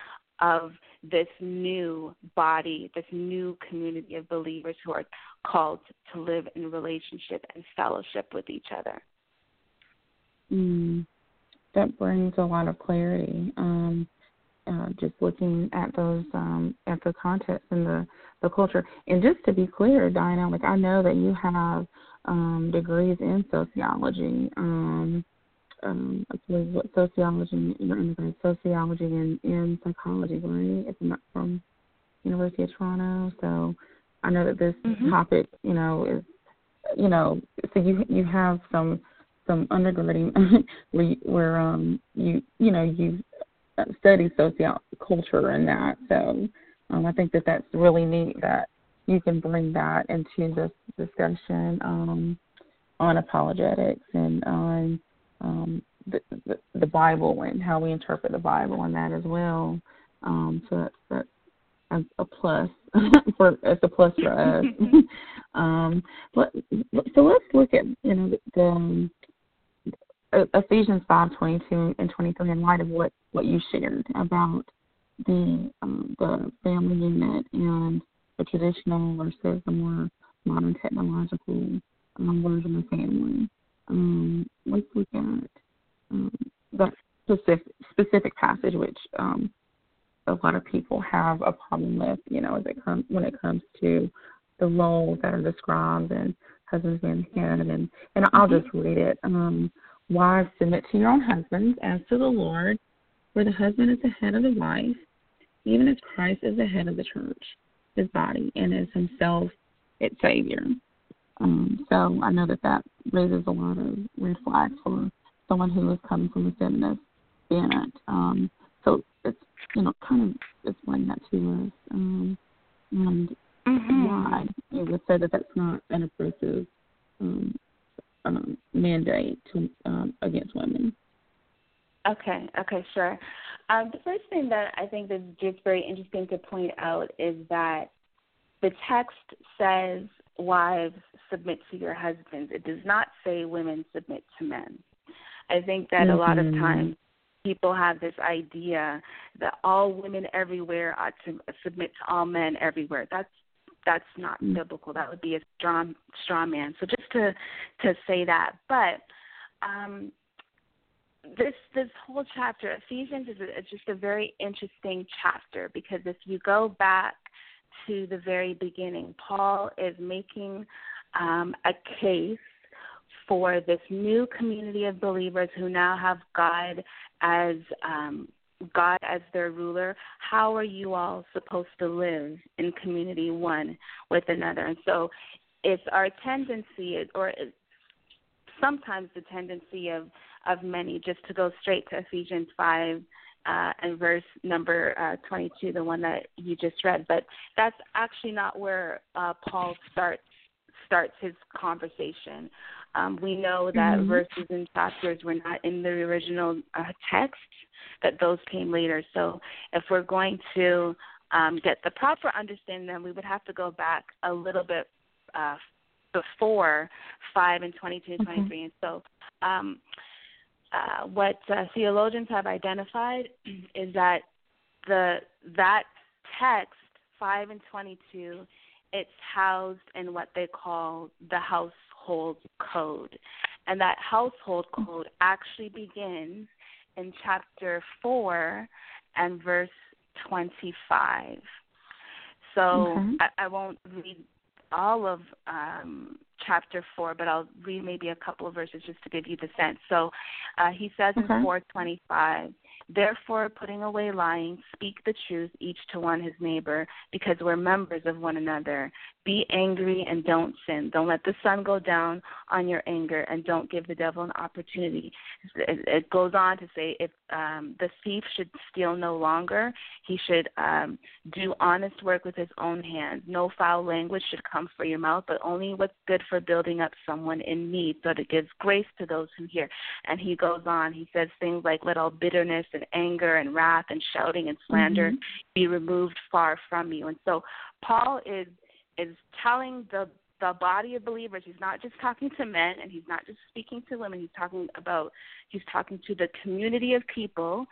of this new body, this new community of believers who are called to live in relationship and fellowship with each other. Mm, that brings a lot of clarity. Um, uh, just looking at those um, at the context and the the culture, and just to be clear, Dianna, like I know that you have um, degrees in sociology. Um, um, I believe what sociology, you're undergrad sociology and in psychology, right? If I'm not from University of Toronto, so I know that this mm-hmm. topic, you know, is, you know, so you you have some some undergirding [laughs] where where um you you know you study social culture and that, so um, I think that that's really neat that you can bring that into this discussion um, on apologetics and on um, the, the, the Bible and how we interpret the Bible and that as well. Um, so that's, that's a, a plus [laughs] for it's a plus for us. [laughs] um, but, so let's look at you know the, the um, Ephesians five twenty two and twenty three in light of what what you shared about the um, the family unit and the traditional versus the more modern technological um, version of family. Um, let's look at um, that specific specific passage, which um, a lot of people have a problem with. You know, as it comes when it comes to the roles that are described and husbands being head, and and I'll mm-hmm. just read it. Um, Wives, submit to your own husbands as to the Lord, for the husband is the head of the wife, even as Christ is the head of the church, his body, and is himself its Savior. Um, so I know that that raises a lot of red flags for someone who is coming from a feminist bent. Um, so it's you know kind of explain that to us um, and mm-hmm. why it would say that that's not an oppressive um, um, mandate to, um, against women. Okay, okay, sure. Um, the first thing that I think is just very interesting to point out is that the text says wives submit to your husbands. It does not say women submit to men. I think that mm-hmm. a lot of mm-hmm. times people have this idea that all women everywhere ought to submit to all men everywhere. That's that's not mm-hmm. biblical. That would be a strong straw man. So just to to say that, but um, this this whole chapter, Ephesians, is a, just a very interesting chapter because if you go back to the very beginning, Paul is making um, a case for this new community of believers who now have God as um, God as their ruler. How are you all supposed to live in community one with another? And so, it's our tendency, or sometimes the tendency of of many, just to go straight to Ephesians five uh, and verse number uh, 22, the one that you just read. But that's actually not where uh, Paul starts starts his conversation. Um, we know that mm-hmm. verses and chapters were not in the original uh, text; that those came later. So, if we're going to um, get the proper understanding, then we would have to go back a little bit uh, before five and 22 and 23. Mm-hmm. And so, um, uh, what uh, theologians have identified [clears throat] is that the that text five and twenty two, it's housed in what they call the household code, and that household code actually begins in chapter four and verse twenty five. So Okay. I, I won't read all of um, chapter four, but I'll read maybe a couple of verses just to give you the sense. So uh, he says Okay. in 425, Therefore, putting away lying, speak the truth each to one his neighbor, because we're members of one another. Be angry and don't sin. Don't let the sun go down on your anger, and don't give the devil an opportunity. It, goes on to say, if um, the thief should steal no longer, he should um, do honest work with his own hands. No foul language should come from your mouth, but only what's good for building up someone in need, so that it gives grace to those who hear. And he goes on. He says things like, "Let all bitterness and anger and wrath and shouting and slander Mhm. be removed far from you." And so Paul is is telling the the body of believers. He's not just talking to men, and he's not just speaking to women. He's talking about he's talking to the community of people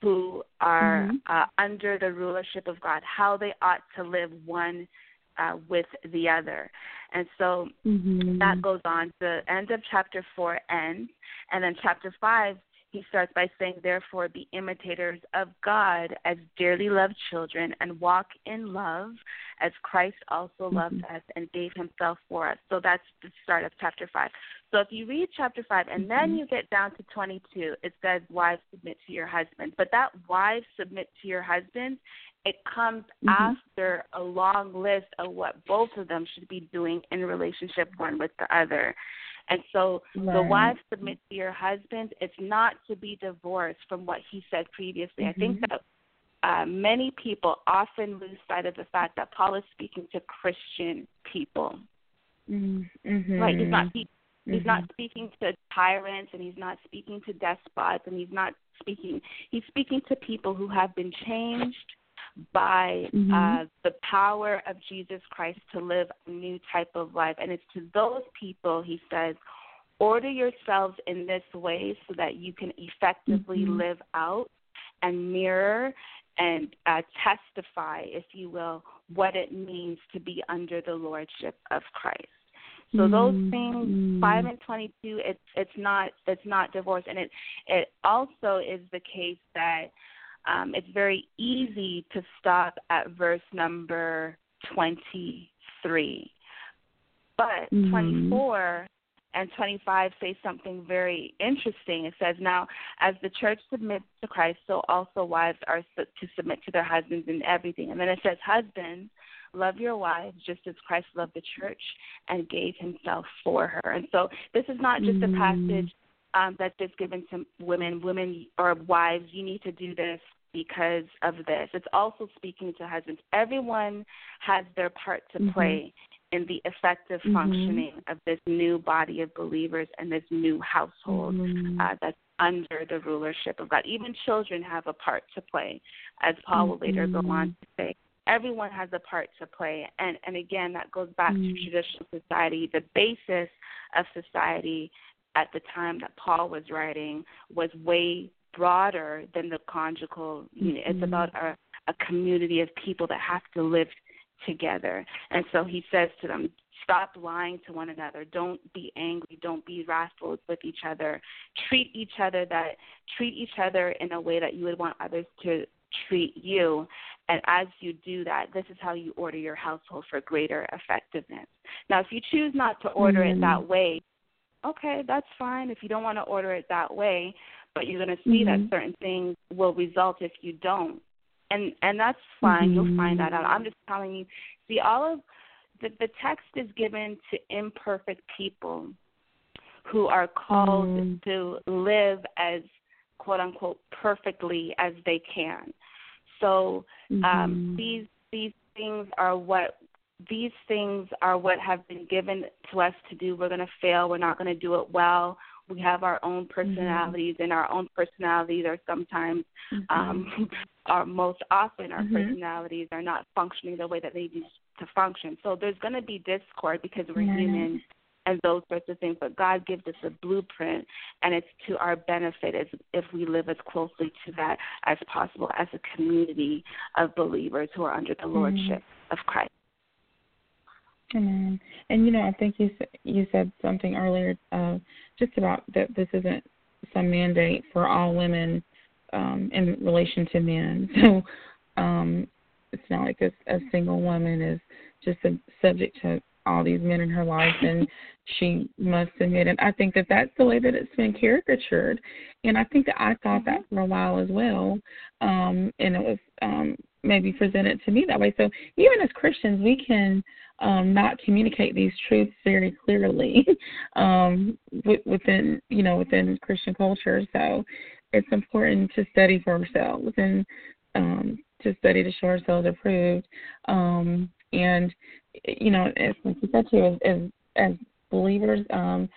who are Mhm. uh, under the rulership of God, how they ought to live one uh, with the other. And so Mhm. that goes on. The end of chapter 4 ends, and then chapter 5, he starts by saying, Therefore, be imitators of God as dearly loved children, and walk in love as Christ also loved Mhm. us and gave himself for us. So that's the start of chapter 5. So if you read chapter 5 and then Mhm. you get down to 22, it says, Wives, submit to your husband. But that wives, submit to your husband, it comes Mhm. after a long list of what both of them should be doing in relationship one with the other. And so the Right. wife submit to your husband. It's not to be divorced from what he said previously. I think Mhm. that uh, many people often lose sight of the fact that Paul is speaking to Christian people. Mm-hmm. Right? He's not he, he's Mhm. not speaking to tyrants and he's not speaking to despots and he's not speaking he's speaking to people who have been changed by Mhm. uh, the power of Jesus Christ to live a new type of life. And it's to those people, he says, order yourselves in this way so that you can effectively Mhm. live out and mirror and uh, testify, if you will, what it means to be under the lordship of Christ. So those Mm, things, mm. five and twenty-two, it's it's not it's not divorce, and it it also is the case that um, it's very easy to stop at verse number 23. But Mhm. 24 and 25 say something very interesting. It says, Now, as the church submits to Christ, so also wives are su- to submit to their husbands in everything. And then it says, Husbands, love your wives just as Christ loved the church and gave himself for her. And so this is not just Mhm. a passage um, that's just given to women, women or wives, you need to do this because of this. It's also speaking to husbands. Everyone has their part to Mhm. play in the effective Mhm. functioning of this new body of believers and this new household Mhm. uh, that's under the rulership of God. Even children have a part to play, as Paul will later go on Mhm. to say. Everyone has a part to play, and and again that goes back to traditional society. The basis of society at the time that Paul was writing was way broader than the conjugal unit. It's about a, a community of people that have to live together. And so he says to them, stop lying to one another. Don't be angry. Don't be wrathful with each other. Treat each other that treat each other in a way that you would want others to treat you. And as you do that, this is how you order your household for greater effectiveness. Now, if you choose not to order it Mhm. that way, okay, that's fine. If you don't want to order it that way, but you're going to see Mhm. that certain things will result if you don't. And and that's fine. You'll find that out. I'm just telling you. See, all of the the text is given to imperfect people who are called Mhm. to live as quote unquote perfectly as they can. So um, Mhm. these these things are what these things are what have been given to us to do. We're going to fail. We're not going to do it well. We have our own personalities, and our own personalities are sometimes, um, [laughs] are most often, our Mhm. personalities are not functioning the way that they need to function. So there's going to be discord because we're human and those sorts of things. But God gives us a blueprint, and it's to our benefit as if we live as closely to that as possible as a community of believers who are under the mm-hmm. lordship mm-hmm. of Christ. Amen. And you know, I think you you said something earlier, uh, just about that this isn't some mandate for all women um, in relation to men. [laughs] So um, it's not like a, a single woman is just a, subject to all these men in her life and [laughs] she must submit. And I think that that's the way that it's been caricatured. And I think that I thought that for a while as well. Um, and it was um, maybe presented to me that way. So even as Christians, we can um, not communicate these truths very clearly [laughs] um, within, you know, within Christian culture. So it's important to study for ourselves and um, to study to show ourselves approved. Um, and you know, as like you said too, as as, as believers, um,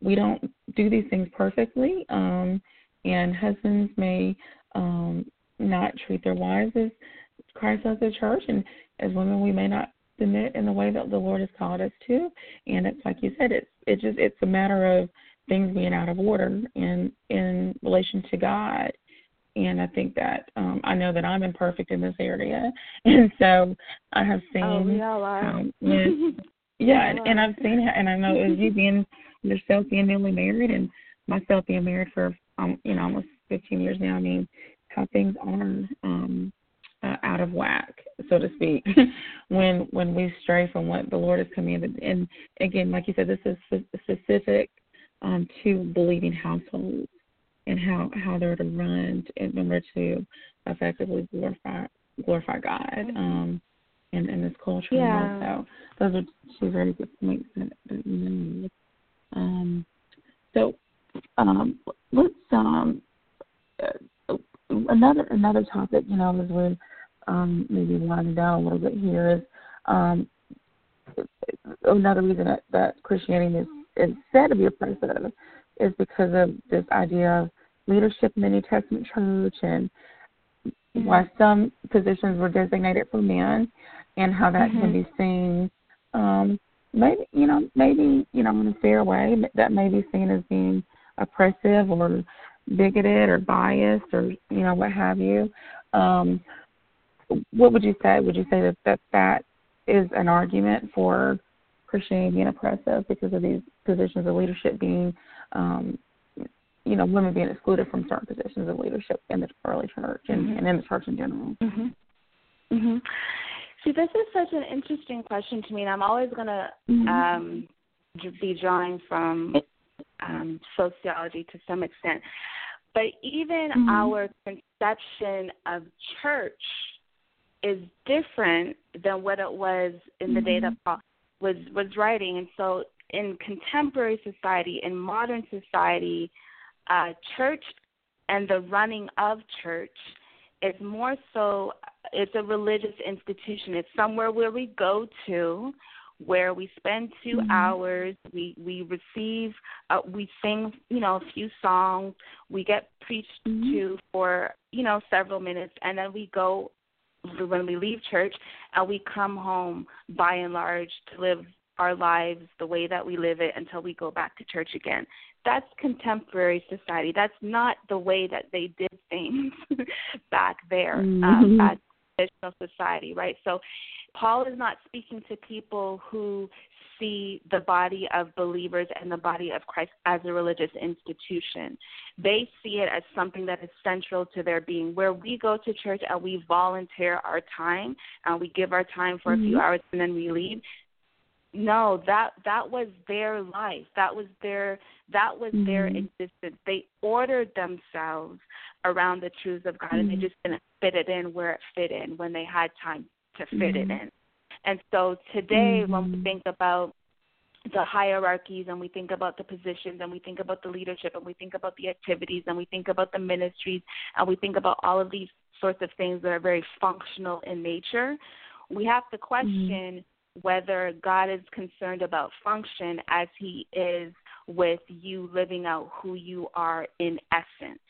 we don't do these things perfectly. Um, and husbands may um, not treat their wives as Christ does the church, and as women, we may not submit in the way that the Lord has called us to. And it's like you said, it's it just it's a matter of things being out of order in in relation to God. And I think that um, I know that I'm imperfect in this area, [laughs] and so I have seen. Oh, we all are. Um, [laughs] yeah, and, and I've seen, it, and I know as you being [laughs] yourself being newly married, and myself being married for um, you know almost 15 years now. I mean, how things are um, uh, out of whack, so to speak, [laughs] when when we stray from what the Lord has commanded. And again, like you said, this is specific um, to believing households and how how they're to run in order to effectively glorify glorify God mm-hmm. um, in in this culture. Yeah. So those are two very good points that, that you made. Um, so um, let's um, uh, another another topic. You know, as we're um, maybe winding down a little bit here is um, another reason that, that Christianity is is said to be oppressive is because of this idea of leadership in the New Testament church and mm-hmm. why some positions were designated for men and how that mm-hmm. can be seen um maybe you know maybe you know in a fair way that may be seen as being oppressive or bigoted or biased or you know what have you um what would you say would you say that that that is an argument for Christianity being oppressive because of these positions of leadership being, um, you know, women being excluded from certain positions of leadership in the early church and, mm-hmm. and in the church in general. Mhm. Mhm. See, this is such an interesting question to me, and I'm always going to mm-hmm. um, be drawing from um, sociology to some extent. But even mm-hmm. our conception of church is different than what it was in the mm-hmm. day that Paul was was writing, and so in contemporary society, in modern society, uh, church and the running of church is more so it's a religious institution. It's somewhere where we go to, where we spend 2 mm-hmm. hours. We we receive, uh, we sing, you know, a few songs. We get preached mm-hmm. to for you know several minutes, and then we go when we leave church and we come home by and large to live our lives the way that we live it until we go back to church again. That's contemporary society. That's not the way that they did things [laughs] back there, um, mm-hmm. um, traditional society, right? So Paul is not speaking to people who see the body of believers and the body of Christ as a religious institution. They see it as something that is central to their being. Where we go to church and we volunteer our time and we give our time for mm-hmm. a few mm-hmm. hours and then we leave. No, that that was their life. That was their that was mm-hmm. their existence. They ordered themselves around the truths of God, mm-hmm. and they mm-hmm. just didn't fit it in where it fit in when they had time to fit it in. And so today, mm-hmm. when we think about the hierarchies and we think about the positions and we think about the leadership and we think about the activities and we think about the ministries and we think about all of these sorts of things that are very functional in nature, we have to question mm-hmm. whether God is concerned about function as he is with you living out who you are in essence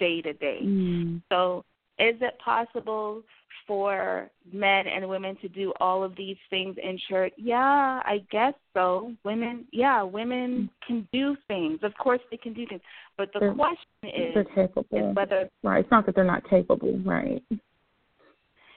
day to day. Mm. So, is it possible for men and women to do all of these things in church? Yeah, I guess so. Women, yeah, women can do things. Of course, they can do things. But the they're, question is, they're capable. is whether right. It's not that they're not capable, right?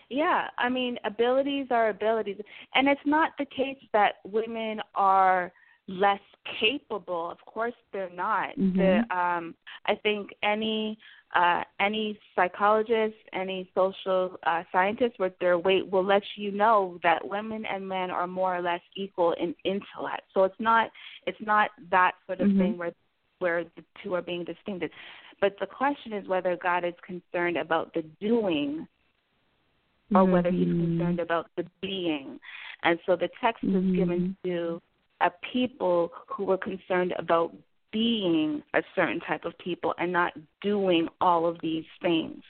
Yeah, I mean, abilities are abilities, and it's not the case that women are less capable. Of course, they're not. Mm-hmm. The, um, I think any uh, any psychologist, any social uh, scientist with their weight will let you know that women and men are more or less equal in intellect. So it's not it's not that sort of mm-hmm. thing where where the two are being distinguished. But the question is whether God is concerned about the doing or mm-hmm. whether he's concerned about the being. And so the text mm-hmm. is given to a people who were concerned about being a certain type of people and not doing all of these things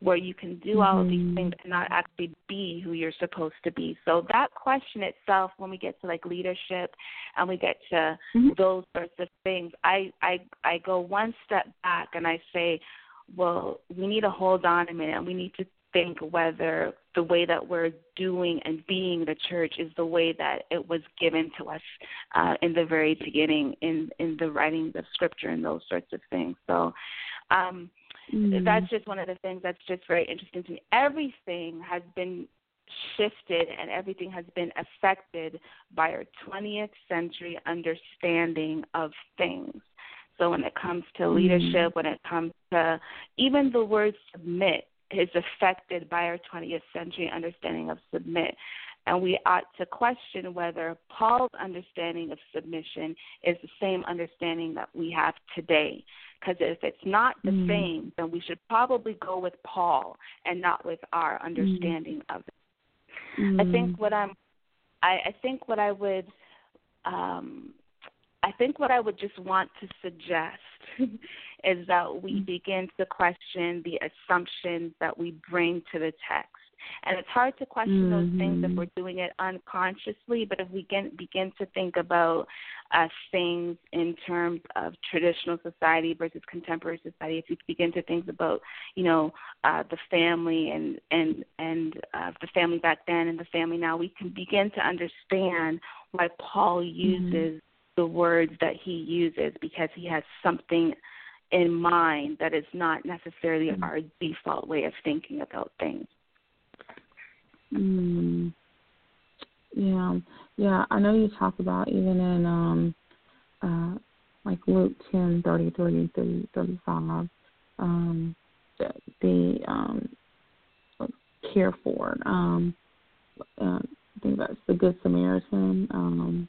where you can do mm-hmm. all of these things and not actually be who you're supposed to be. So that question itself when we get to like leadership and we get to mm-hmm. those sorts of things, I I I go one step back and I say, well, we need to hold on a minute and we need to think whether the way that we're doing and being the church is the way that it was given to us uh, in the very beginning in in the writings of scripture and those sorts of things. So um, mm-hmm. that's just one of the things that's just very interesting to me. Everything has been shifted and everything has been affected by our 20th century understanding of things. So when it comes to leadership, mm-hmm. when it comes to even the word submit, is affected by our 20th century understanding of submit. And we ought to question whether Paul's understanding of submission is the same understanding that we have today. Because if it's not the mm. same, then we should probably go with Paul and not with our understanding mm. of it. Mm. I think what I'm, I, I think what I would, um, I think what I would just want to suggest [laughs] is that we mm. begin to question the assumptions that we bring to the text. And it's hard to question mm-hmm. those things if we're doing it unconsciously, but if we begin, begin to think about uh, things in terms of traditional society versus contemporary society, if we begin to think about, you know, uh, the family and and and uh, the family back then and the family now, we can begin to understand why Paul mm-hmm. uses mm-hmm. The words that he uses because he has something in mind that is not necessarily mm-hmm. our default way of thinking about things. Mm. Yeah, yeah. I know you talk about even in um, uh, like Luke ten thirty three through thirty five, um, the, the um, care for. Um, uh, I think that's the Good Samaritan. Um,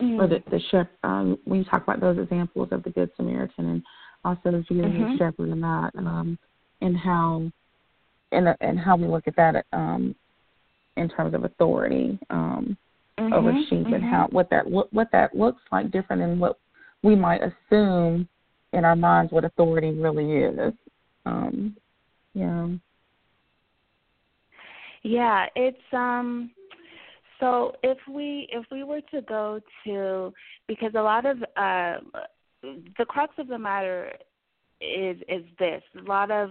mm-hmm. or the the shepherd. Um, when you talk about those examples of the Good Samaritan and also Jesus mm-hmm. the shepherd and that, um, and how and and how we look at that um, in terms of authority um, mm-hmm. over sheep and how what that lo- what that looks like different than what we might assume in our minds what authority really is. Um, yeah. Yeah, it's um so if we if we were to go to because a lot of uh the crux of the matter is is this a lot of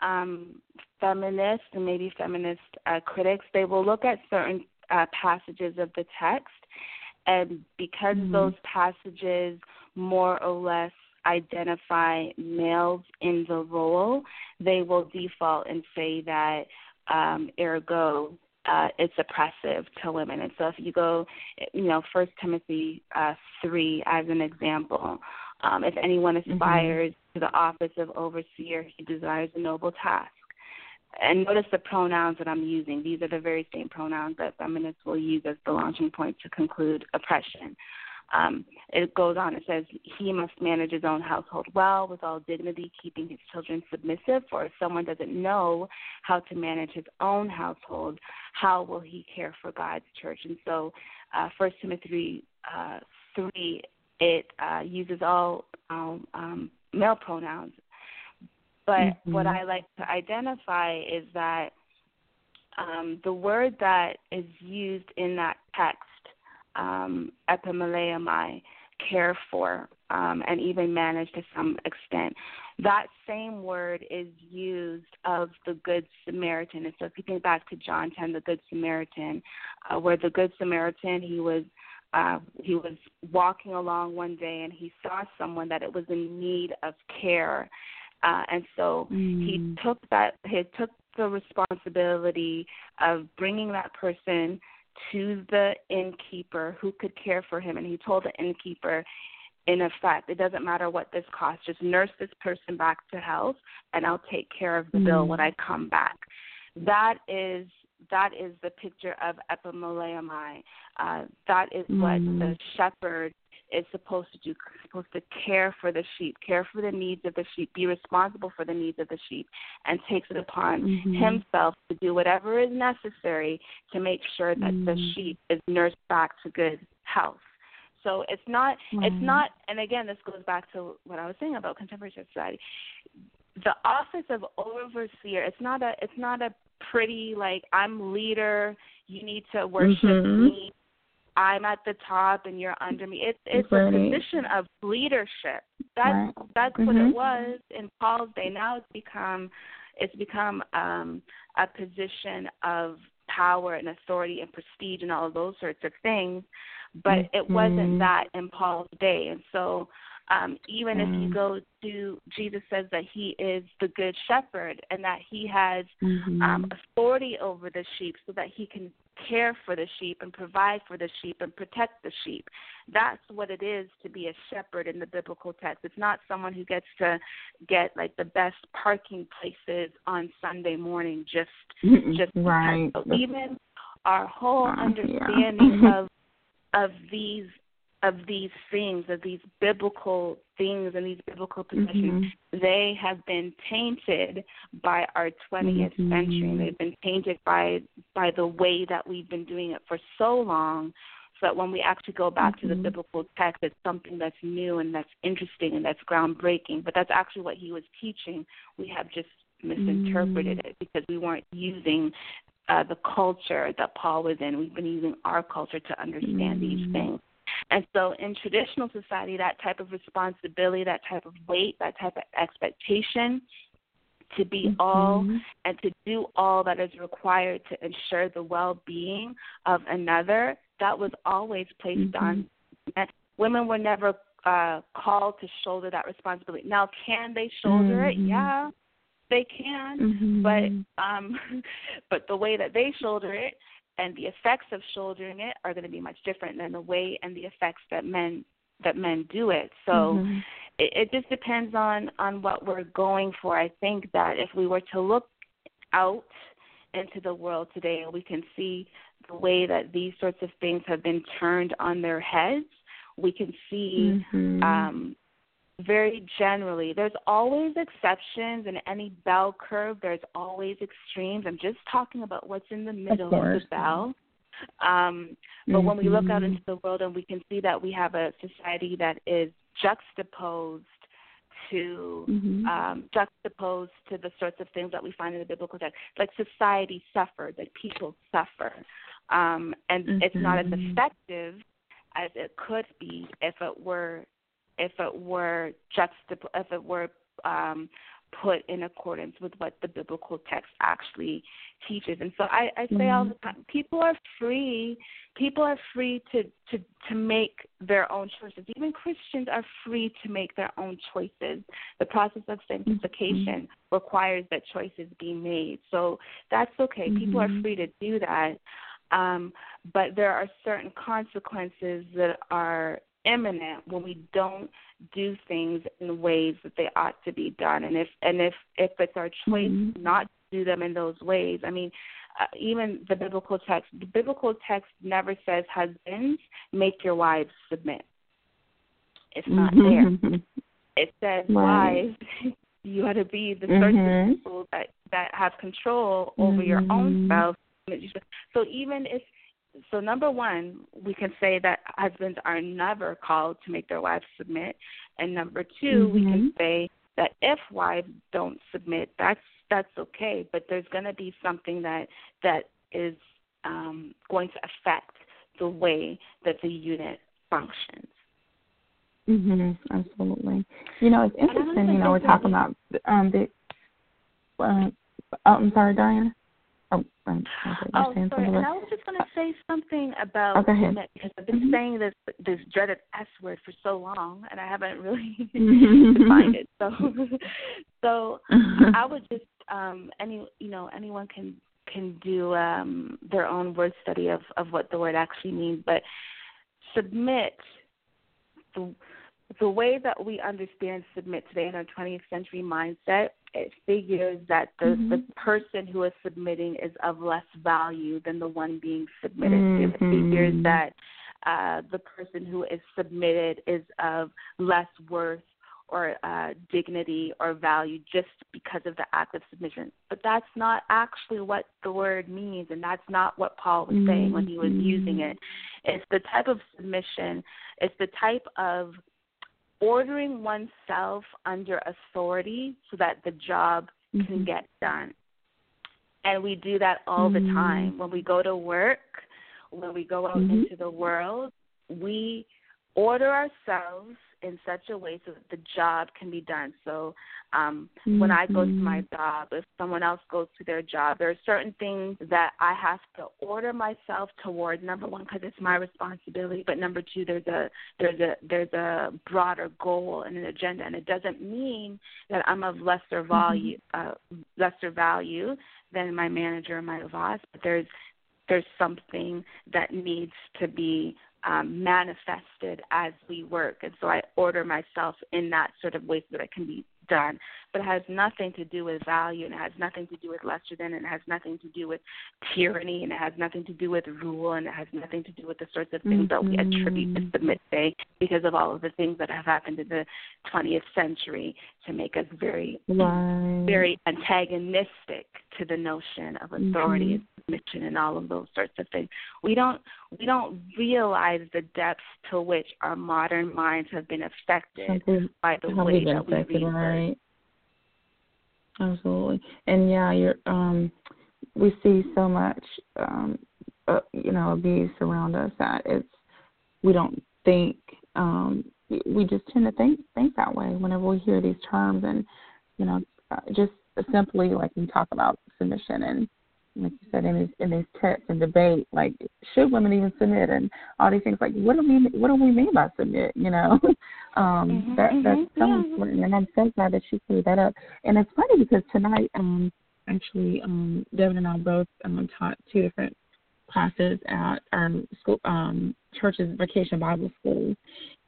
um feminists and maybe feminist uh, critics they will look at certain uh, passages of the text and because mm-hmm. those passages more or less identify males in the role they will default and say that um, ergo uh, it's oppressive to women. And so if you go, you know, First Timothy uh, three as an example, um, if anyone Mm-hmm. aspires mm-hmm. to the office of overseer, he desires a noble task. And notice the pronouns that I'm using. These are the very same pronouns that feminists will use as the launching point to conclude oppression. Um, it goes on, it says, He must manage his own household well, with all dignity, keeping his children submissive. For if someone doesn't know how to manage his own household, how will he care for God's church? And so, uh, 1 Timothy uh, 3, it uh, uses all um, um, male pronouns. But mm-hmm. what I like to identify is that um, the word that is used in that text um, epimeleomai care for um, and even manage to some extent. That same word is used of the Good Samaritan. And so if you think back to John 10, the Good Samaritan, uh, where the Good Samaritan, he was uh, he was walking along one day and he saw someone that it was in need of care, uh, and so mm. he took that he took the responsibility of bringing that person to the innkeeper who could care for him, and he told the innkeeper, in effect, it doesn't matter what this costs, just nurse this person back to health, and I'll take care of the mm. bill when I come back. That is that is the picture of epimeleomai. Uh, that is mm. what the shepherd is supposed to do. Supposed to care for the sheep, care for the needs of the sheep, be responsible for the needs of the sheep, and takes it upon mm-hmm. himself to do whatever is necessary to make sure that mm. the sheep is nursed back to good health. So it's not mm. it's not and again this goes back to what I was saying about contemporary society. The office of overseer, it's not a it's not a pretty like I'm leader, you need to worship mm-hmm. me. I'm at the top and you're under me. It's it's right. a position of leadership. That's right. that's mm-hmm. what it mm-hmm. was in Paul's day. Now it's become it's become um a position of power and authority and prestige and all of those sorts of things. But mm-hmm. it wasn't mm-hmm. that in Paul's day. And so um, even mm. if you mm. go to Jesus says that he is the good shepherd and that he has mm-hmm. um, authority over the sheep so that he can care for the sheep and provide for the sheep and protect the sheep. That's what it is to be a shepherd in the biblical text. It's not someone who gets to get like the best parking places on Sunday morning just just right. So even our whole uh, understanding yeah. [laughs] of of these of these things, of these biblical things and these biblical positions, mm-hmm. they have been tainted by our 20th mm-hmm. century. They've been tainted by by the way that we've been doing it for so long. So that when we actually go back mm-hmm. to the mm-hmm. biblical text, it's something that's new and that's interesting and that's groundbreaking. But that's actually what he was teaching. We have just misinterpreted mm-hmm. it because we weren't using uh, the culture that Paul was in. We've been using our culture to understand these mm-hmm. things. And so, in traditional society, that type of responsibility, that type of weight, that type of expectation to be mm-hmm. all and to do all that is required to ensure the well being of another, that was always placed mm-hmm. on and women were never uh, called to shoulder that responsibility. Now, can they shoulder mm-hmm. it? Yeah, they can, mm-hmm. but um, [laughs] but the way that they shoulder it and the effects of shouldering it are going to be much different than the way and the effects that men that men do it. So mm-hmm. it, it just depends on on what we're going for. I think that if we were to look out into the world today, we can see the way that these sorts of things have been turned on their heads. We can see mm-hmm. um, very generally. There's always exceptions in any bell curve. There's always extremes. I'm just talking about what's in the middle of, of the bell. Um, but mm-hmm. when we look out mm-hmm. into the world and we can see that we have a society that is juxtaposed to mm-hmm. um, juxtaposed to the sorts of things that we find in the biblical text, like society suffers, like people suffer, um, and mm-hmm. it's not as mm-hmm. effective as it could be if it were if it were juxtap- if it were um, put in accordance with what the biblical text actually teaches. And so I, I say mm-hmm. all the time, people are free. People are free to, to to make their own choices. Even Christians are free to make their own choices. The process of sanctification mm-hmm. requires that choices be made. So that's okay. Mm-hmm. People are mm-hmm. free to do that. Um, but there are certain consequences that are imminent when we don't do things in ways that they ought to be done and if and if if it's our choice mm-hmm. not to do them in those ways i mean uh, even the biblical text the biblical text never says husbands make your wives submit it's not mm-hmm. there it says right. wives [laughs] you ought to be the sort mm-hmm. of people that that have control over your own mm-hmm. spouse so even if so number one, we can say that husbands are never called to make their wives submit, and number 2 mm-hmm. we can mm-hmm. say that if wives don't submit, that's that's okay, but there's going to be something that that is um, going to affect the way that the unit functions. Mhm. Absolutely. You know, it's interesting. You know, we're talking about um the. Uh, oh, I'm sorry, Dianna. Oh, oh, sorry. And I was just going to say something about oh, because I've been mm-hmm. saying this this dreaded S word for so long, and I haven't really [laughs] defined it. So, [laughs] so [laughs] I would just um any you know anyone can can do um their own word study of of what the word actually means, but submit the the way that we understand submit today in our 20th century mindset, it figures that the, mm-hmm. the person who is submitting is of less value than the one being submitted mm-hmm. to. It figures mm-hmm. that uh, the person who is submitted is of less worth or uh, dignity or value just because of the act of submission. But that's not actually what the word means, and that's not what Paul was saying when he was using it. Mm-hmm. It's the type of submission, it's the type of ordering oneself under authority so that the job mm-hmm. can get done. And we do that all mm-hmm. the time. When we go to work, when we go out mm-hmm. into the world, we order ourselves in such a way so that the job can be done. So um, mm-hmm. when I go to my mm-hmm. job, if someone else goes to their job, there are certain things that I have to order myself toward. Number one, because it's my responsibility, but number two, there's a there's a there's a broader goal and an agenda, and it doesn't mean that I'm of lesser value mm-hmm. uh, lesser value than my manager or my boss, but there's there's something that needs to be um, manifested as we work. And so I order myself in that sort of way so that it can be done. But it has nothing to do with value and it has nothing to do with lesser than and it has nothing to do with tyranny and it has nothing to do with rule and it has nothing to do with the sorts of things mm-hmm. that we attribute to mm-hmm. submit today because of all of the things that have happened in the twentieth century to make us very right. very antagonistic to the notion of authority mm-hmm. And submission and all of those sorts of things. We don't we don't realize the depths to which our modern minds have been affected by the way that we read right. Absolutely. And yeah, you're um we see so much um uh, you know, abuse around us that it's we don't think um we just tend to think think that way whenever we hear these terms and you know uh, just simply like we talk about submission and like you said in these in these texts and debate, like should women even submit and all these things. Like what do we what do we mean by submit? You know, [laughs] um, mm-hmm, that mm-hmm, that's so yeah. important, and I'm so glad that she cleared that up. And it's funny because tonight, um, actually, um, Devin and I both um taught two different classes at our school um church's vacation Bible school,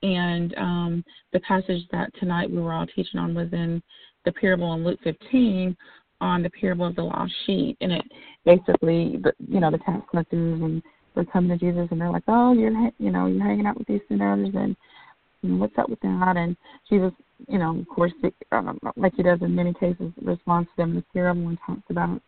and um the passage that tonight we were all teaching on was in the parable in Luke 15 on the parable of the lost sheep, and it basically, the, you know, the tax collectors and they're coming to Jesus and they're like, oh, you're, you know, you're hanging out with these sinners and what's up with that? And Jesus, you know, of course, um, like he does in many cases, responds to them in the parable and talks about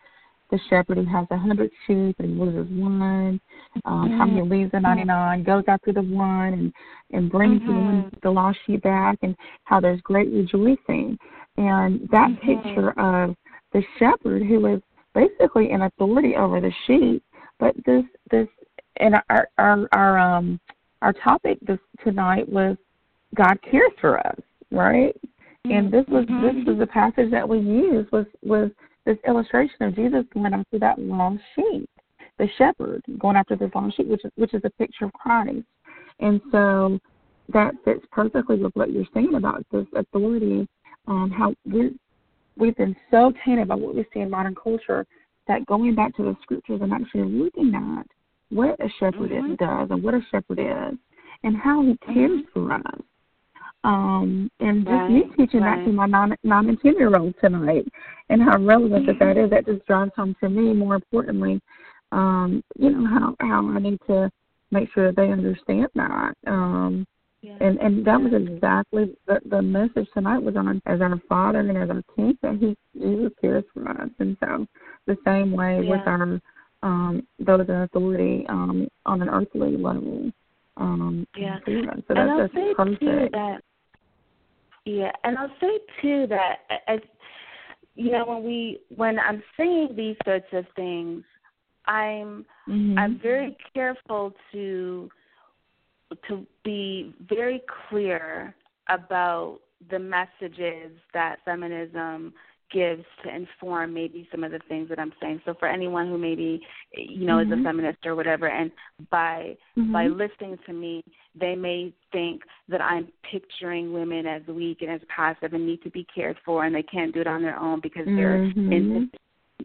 the shepherd who has a hundred sheep and he loses one, um, mm-hmm. how he leaves the ninety nine, goes after the one and and brings mm-hmm. the one, the lost sheep back, and how there's great rejoicing. And that mm-hmm. picture of the shepherd who was basically in authority over the sheep. But this this and our our our um our topic this tonight was God cares for us, right? And this was mm-hmm. this was the passage that we used was was this illustration of Jesus going after that lost sheep, the shepherd going after this lost sheep, which is which is a picture of Christ. And so that fits perfectly with what you're saying about this authority, um, how we're we've been so tainted by what we see in modern culture that going back to the scriptures and actually looking at what a shepherd mm-hmm. does and what a shepherd is and how he cares mm-hmm. for us. Um, and just right, me teaching right. that to my nine, nine and ten year old tonight and how relevant that that is, that just drives home to me more importantly, um, you know, how, how I need to make sure that they understand that. Um, and and that was exactly the the message tonight was on as our Father and as our King that He Jesus cares for us, and so the same way yeah. with our um those in authority um on an earthly level. Um, yeah. So and that's I'll just say perfect. too that yeah, and I'll say too that as you know when we when I'm saying these sorts of things, I'm mm-hmm. I'm very careful to to be very clear about the messages that feminism gives to inform maybe some of the things that I'm saying. So for anyone who maybe you know mm-hmm. is a mm-hmm. feminist or whatever, and by mm-hmm. by listening to me, they may think that I'm picturing women as weak and as passive and need to be cared for, and they can't do it on their own because they're mm-hmm. in.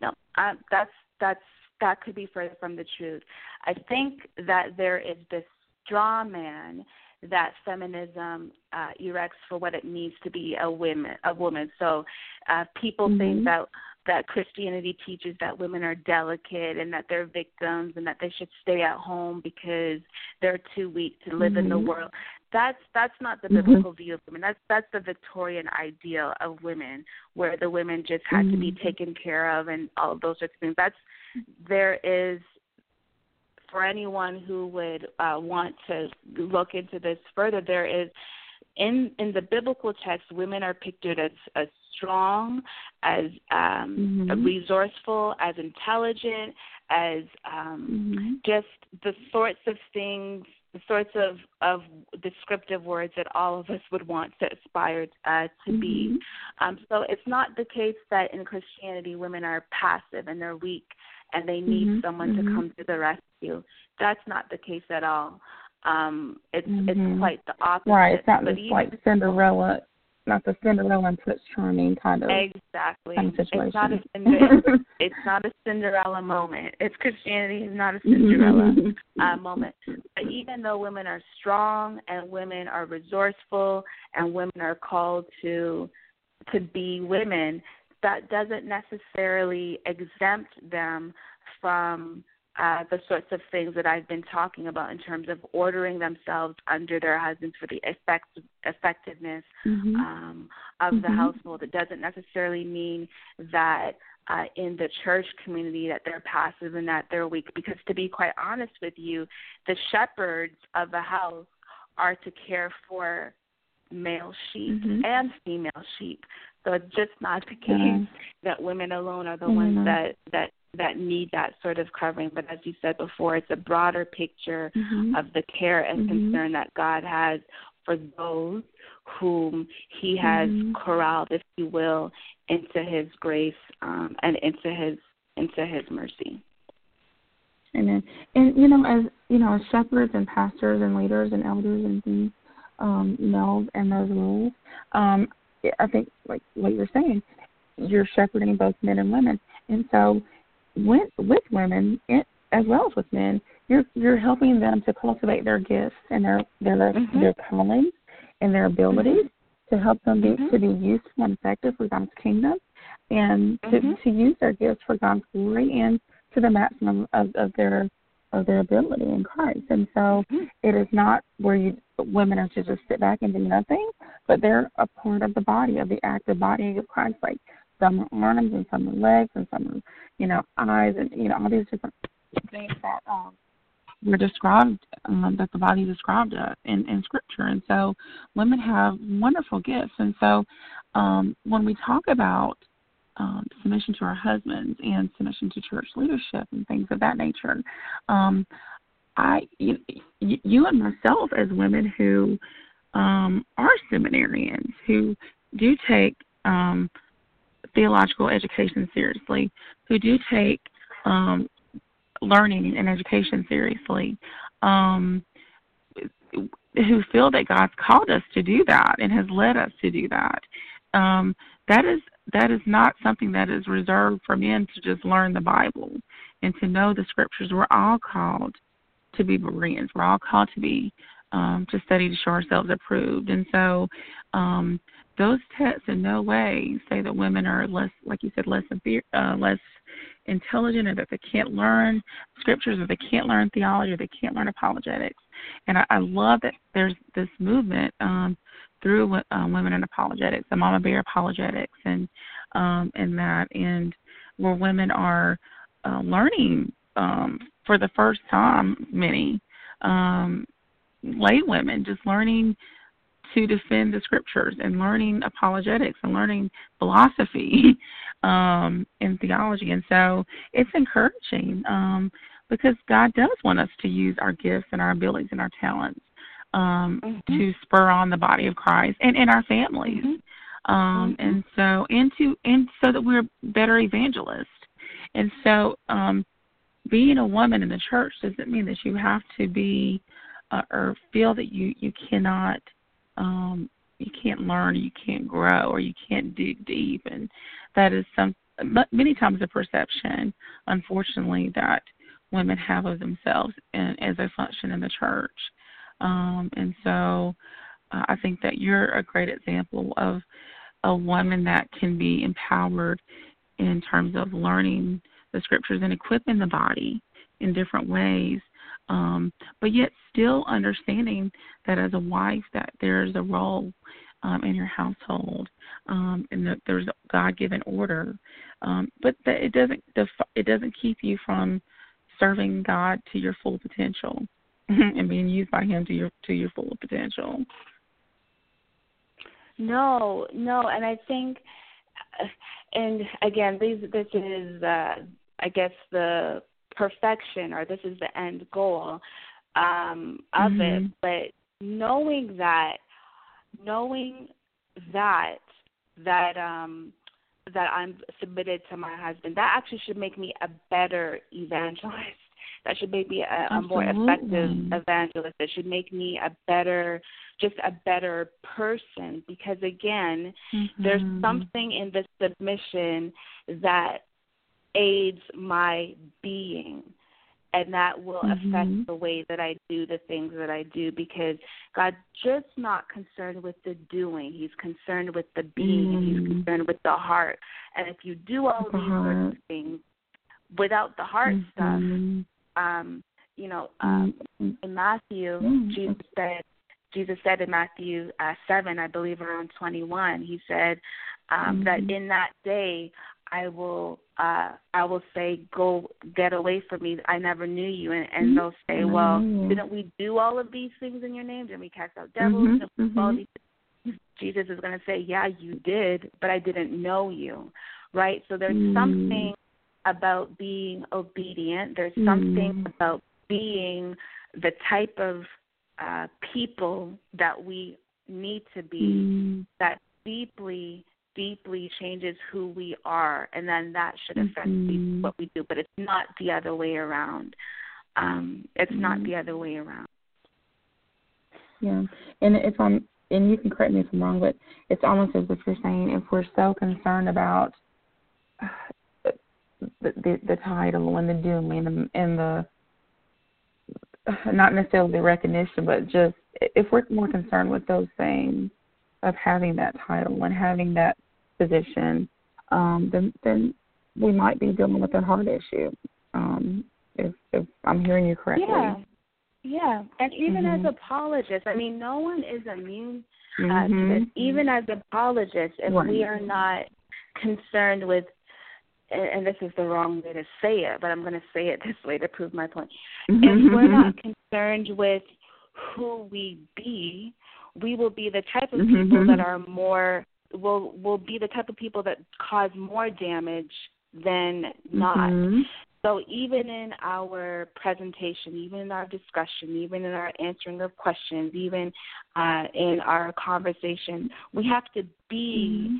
No, I, that's that's that could be further from the truth. I think that there is this straw man that feminism uh, erects for what it means to be a woman. A woman. So uh, people mm-hmm. think that that Christianity teaches that women are delicate and that they're victims and that they should stay at home because they're too weak to live mm-hmm. in the mm-hmm. world. That's that's not the mm-hmm. biblical view of women. That's that's the Victorian ideal of women, where the women just had to be mm-hmm. taken care of and all of those sorts of things. That's there is for anyone who would uh, want to look into this further, there is in in the biblical text, women are pictured as as strong, as um, mm-hmm. resourceful, as intelligent, as um, mm-hmm. just the sorts of things, the sorts of of descriptive words that all of us would want to aspire uh, to mm-hmm. be. Um, so it's not the case that in Christianity women are passive and they're weak and they need mm-hmm. someone to mm-hmm. come to the rescue. That's not the case at all. Um, it's mm-hmm. it's quite the opposite. Right, it's not just like Cinderella, not the Cinderella and Prince Charming kind of exactly. Kind of situation. It's not a Cinderella. [laughs] it's not a Cinderella moment. It's Christianity is not a [laughs] Cinderella uh, moment. But even though women are strong and women are resourceful and women are called to to be women, that doesn't necessarily exempt them from uh, the sorts of things that I've been talking about in terms of ordering themselves under their husbands for the effect, effectiveness mm-hmm. um, of mm-hmm. the household. It doesn't necessarily mean that uh, in the church community that they're passive and that they're weak. Because to be quite honest with you, the shepherds of the house are to care for male sheep mm-hmm. and female sheep. So it's just not the case mm-hmm. that women alone are the mm-hmm. ones that that that need that sort of covering. But as you said before, it's a broader picture mm-hmm. of the care and mm-hmm. concern that God has for those whom He has mm-hmm. corralled, if you will, into His grace um, and into His into His mercy. Amen. And you know, as you know, as shepherds and pastors and leaders and elders and things, um, know, and those roles, um, I think like what you're saying, you're shepherding both men and women, and so with with women it, as well as with men, you're you're helping them to cultivate their gifts and their their mm-hmm. their callings and their abilities mm-hmm. to help them be mm-hmm. to be useful and effective for God's kingdom, and to mm-hmm. to use their gifts for God's glory and to the maximum of, of their of their ability in Christ. And so mm-hmm. it is not where you women are to just sit back and do nothing, but they're a part of the body, of the active body of Christ. Like some are arms and some are legs and some are, you know, eyes and you know, all these different things that um were described um, that the body described uh, in, in scripture and so women have wonderful gifts and so um when we talk about um, submission to our husbands and submission to church leadership and things of that nature. Um, I, you, you and myself, as women who um, are seminarians, who do take um, theological education seriously, who do take um, learning and education seriously, um, who feel that God's called us to do that and has led us to do that. Um, that is that is not something that is reserved for men to just learn the Bible and to know the scriptures. We're all called to be Bereans. We're all called to be um, to study to show ourselves approved. And so um, those texts in no way say that women are less, like you said, less uh, less intelligent, or that they can't learn scriptures, or they can't learn theology, or they can't learn apologetics. And I, I love that there's this movement um, through uh, Women in Apologetics, the Mama Bear Apologetics, and um, and that, and where women are uh, learning um, for the first time, many um, lay women just learning to defend the scriptures and learning apologetics and learning philosophy [laughs] um, and theology. And so it's encouraging um, because God does want us to use our gifts and our abilities and our talents um, mm-hmm. to spur on the body of Christ and in our families. Mm-hmm. Um, mm-hmm. And so, into and so that we're better evangelists. And so, um, being a woman in the church doesn't mean that you have to be uh, or feel that you you cannot um, you can't learn, or you can't grow, or you can't dig deep, and that is some many times a perception, unfortunately, that women have of themselves and as they function in the church. Um, and so uh, I think that you're a great example of a woman that can be empowered in terms of learning the scriptures and equipping the body in different ways. Um, but yet still understanding that as a wife that there's a role um, in your household um, and that there's a God-given order, um, but that it doesn't it doesn't keep you from serving God to your full potential [laughs] and being used by Him to your to your full potential. No, no, and I think, and again, these this is uh, I guess the perfection or this is the end goal um, of mm-hmm. it, but knowing that, knowing that that um that I'm submitted to my husband. That actually should make me a better evangelist. That should make me a, a more effective evangelist. It should make me a better, just a better person. Because again, mm-hmm. there's something in the submission that aids my being and that will mm-hmm. affect the way that I do the things that I do because God's just not concerned with the doing. He's concerned with the being mm-hmm. he's concerned with the heart. And if you do all the these things without the heart mm-hmm. stuff, um, you know, um, mm-hmm. in Matthew, Jesus said, Jesus said in Matthew uh, 7, I believe around 21, he said um, that mm-hmm. in that day I will uh I will say, Go get away from me. I never knew you and, and they'll say, Well, mm-hmm. didn't we do all of these things in your name? Didn't we cast out devils? Mm-hmm. mm-hmm. All these Jesus is gonna say, Yeah, you did, but I didn't know you. Right? So there's mm. something about being obedient. There's mm. something about being the type of uh people that we need to be mm. that deeply deeply changes who we are, and then that should affect mm-hmm. what we do. But it's not the other way around. Um, it's mm-hmm. not the other way around. Yeah, and if I'm, and you can correct me if I'm wrong, but it's almost as if you're saying if we're so concerned about the the, the title and the doing and the, and the not necessarily the recognition, but just if we're more concerned with those things of having that title and having that position, um, then then we might be dealing with a heart issue. Um, if if I'm hearing you correctly. Yeah. Yeah, and even mm-hmm. as apologists, I mean, no one is immune uh, mm-hmm. to this. Even as apologists, if right. we are not concerned with, and this is the wrong way to say it, but I'm going to say it [laughs] this way to prove my point. Mm-hmm. If we're not concerned with who we be, we will be the type of mm-hmm. people that are more will will be the type of people that cause more damage than not. Mm-hmm. So even in our presentation, even in our discussion, even in our answering of questions, even uh, in our conversation, we have to be mm-hmm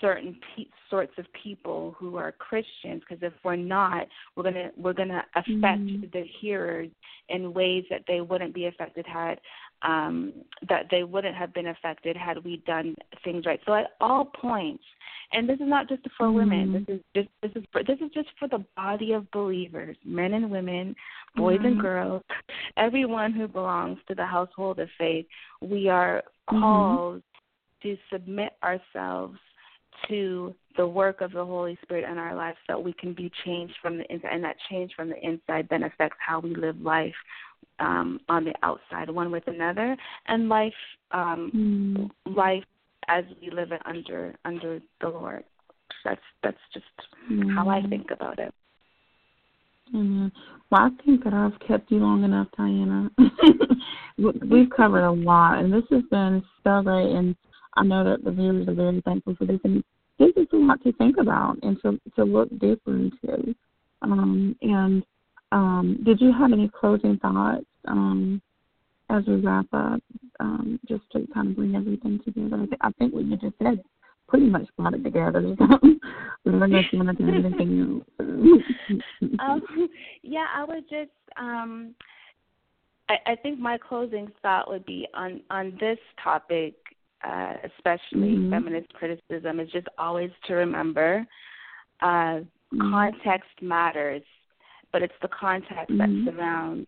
certain pe- sorts of people who are Christians because if we're not, we're gonna we're gonna affect mm-hmm. the hearers in ways that they wouldn't be affected had um, that they wouldn't have been affected had we done things right. So at all points, and this is not just for mm-hmm. women. This is just this is for, this is just for the body of believers, men and women, boys mm-hmm. and girls, [laughs] everyone who belongs to the household of faith. We are mm-hmm. called to submit ourselves to the work of the Holy Spirit in our lives so we can be changed from the inside. And that change from the inside then affects how we live life um, on the outside, one with another, and life um, mm. life as we live it under under the Lord. That's that's just mm. how I think about it. Amen. Well, I think that I've kept you long enough, Dianna. [laughs] We've covered a lot, and this has been so great. And I know that the viewers are very thankful for this, and this is a lot to think about and to to look deeper into. Um, and um, did you have any closing thoughts um, as we wrap up, um, just to kind of bring everything together, I, th- I think what you just said pretty much brought it together. [laughs] Want to um, yeah, I would just. Um, I, I think my closing thought would be on on this topic, uh, especially mm-hmm. feminist criticism, is just always to remember uh, mm-hmm. context matters, but it's the context mm-hmm. that surrounds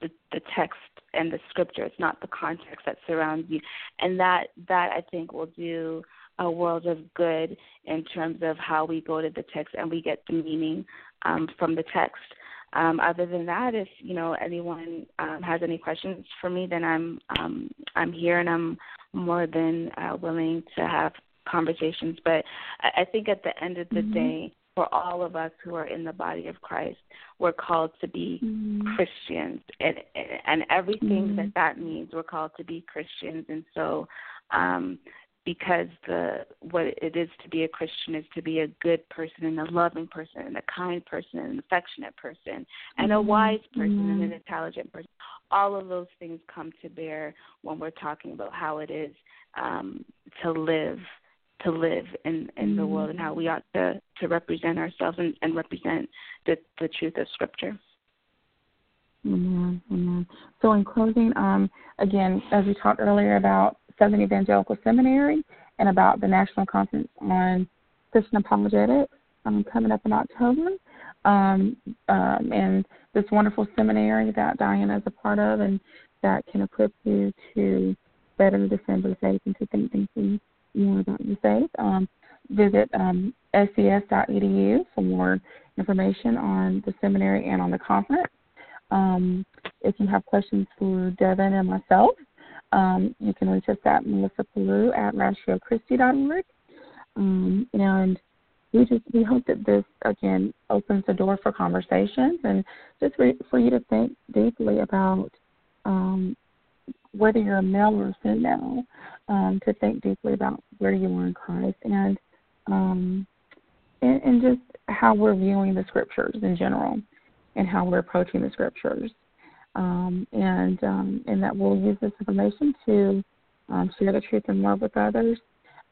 the, the text and the scripture. It's not the context that surrounds you, and that that I think will do a world of good in terms of how we go to the text and we get the meaning um, from the text. Um, other than that, if you know anyone um, has any questions for me, then I'm um, I'm here and I'm more than uh, willing to have conversations. But I, I think at the end of the mm-hmm. day, for all of us who are in the body of Christ, we're called to be mm-hmm. Christians, and and everything mm-hmm. that that means. We're called to be Christians, and so um, because the what it is to be a Christian is to be a good person and a loving person and a kind person and an affectionate person and a mm-hmm. wise person mm-hmm. and an intelligent person. All of those things come to bear when we're talking about how it is um, to live to live in in mm-hmm. the world and how we ought to to represent ourselves and, and represent the the truth of Scripture. Amen. Amen. So in closing, um, again, as we talked earlier about Southern Evangelical Seminary and about the National Conference on Christian Apologetics um, coming up in October. Um, um, and this wonderful seminary that Dianna is a part of and that can equip you to better defend the faith and to think deeply more about your faith. Um, visit um, ses.edu for more information on the seminary and on the conference. Um, if you have questions for Devin and myself, um, you can reach us at Melissa Pellew at ratiochristi.org. Um, and we just we hope that this again opens the door for conversations and just for, for you to think deeply about um, whether you're a male or a female, um, to think deeply about where you are in Christ and, um, and and just how we're viewing the scriptures in general and how we're approaching the scriptures um, and um, and that we'll use this information to um, share the truth and love with others,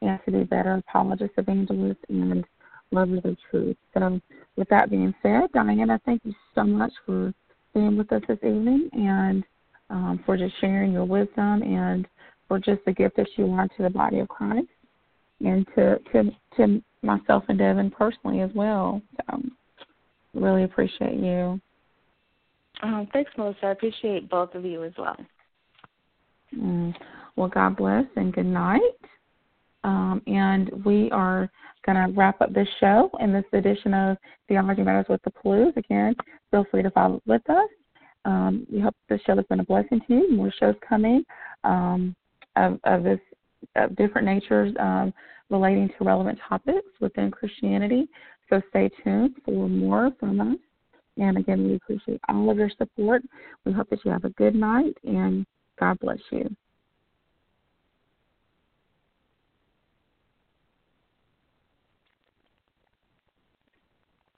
and to be better apologists, evangelists, and lovers of truth. So, with that being said, Dianna, thank you so much for being with us this evening and um, for just sharing your wisdom and for just the gift that you are to the body of Christ and to to to myself and Devin personally as well. So, really appreciate you. Um, thanks, Melissa. I appreciate both of you as well. Mm. Well, God bless and good night. Um, and we are going to wrap up this show in this edition of Theology Matters with the Pellews. Again, feel free to follow with us. Um, we hope this show has been a blessing to you. More shows coming um, of, of this of different natures um, relating to relevant topics within Christianity. So stay tuned for more from us. And again, we appreciate all of your support. We hope that you have a good night and God bless you.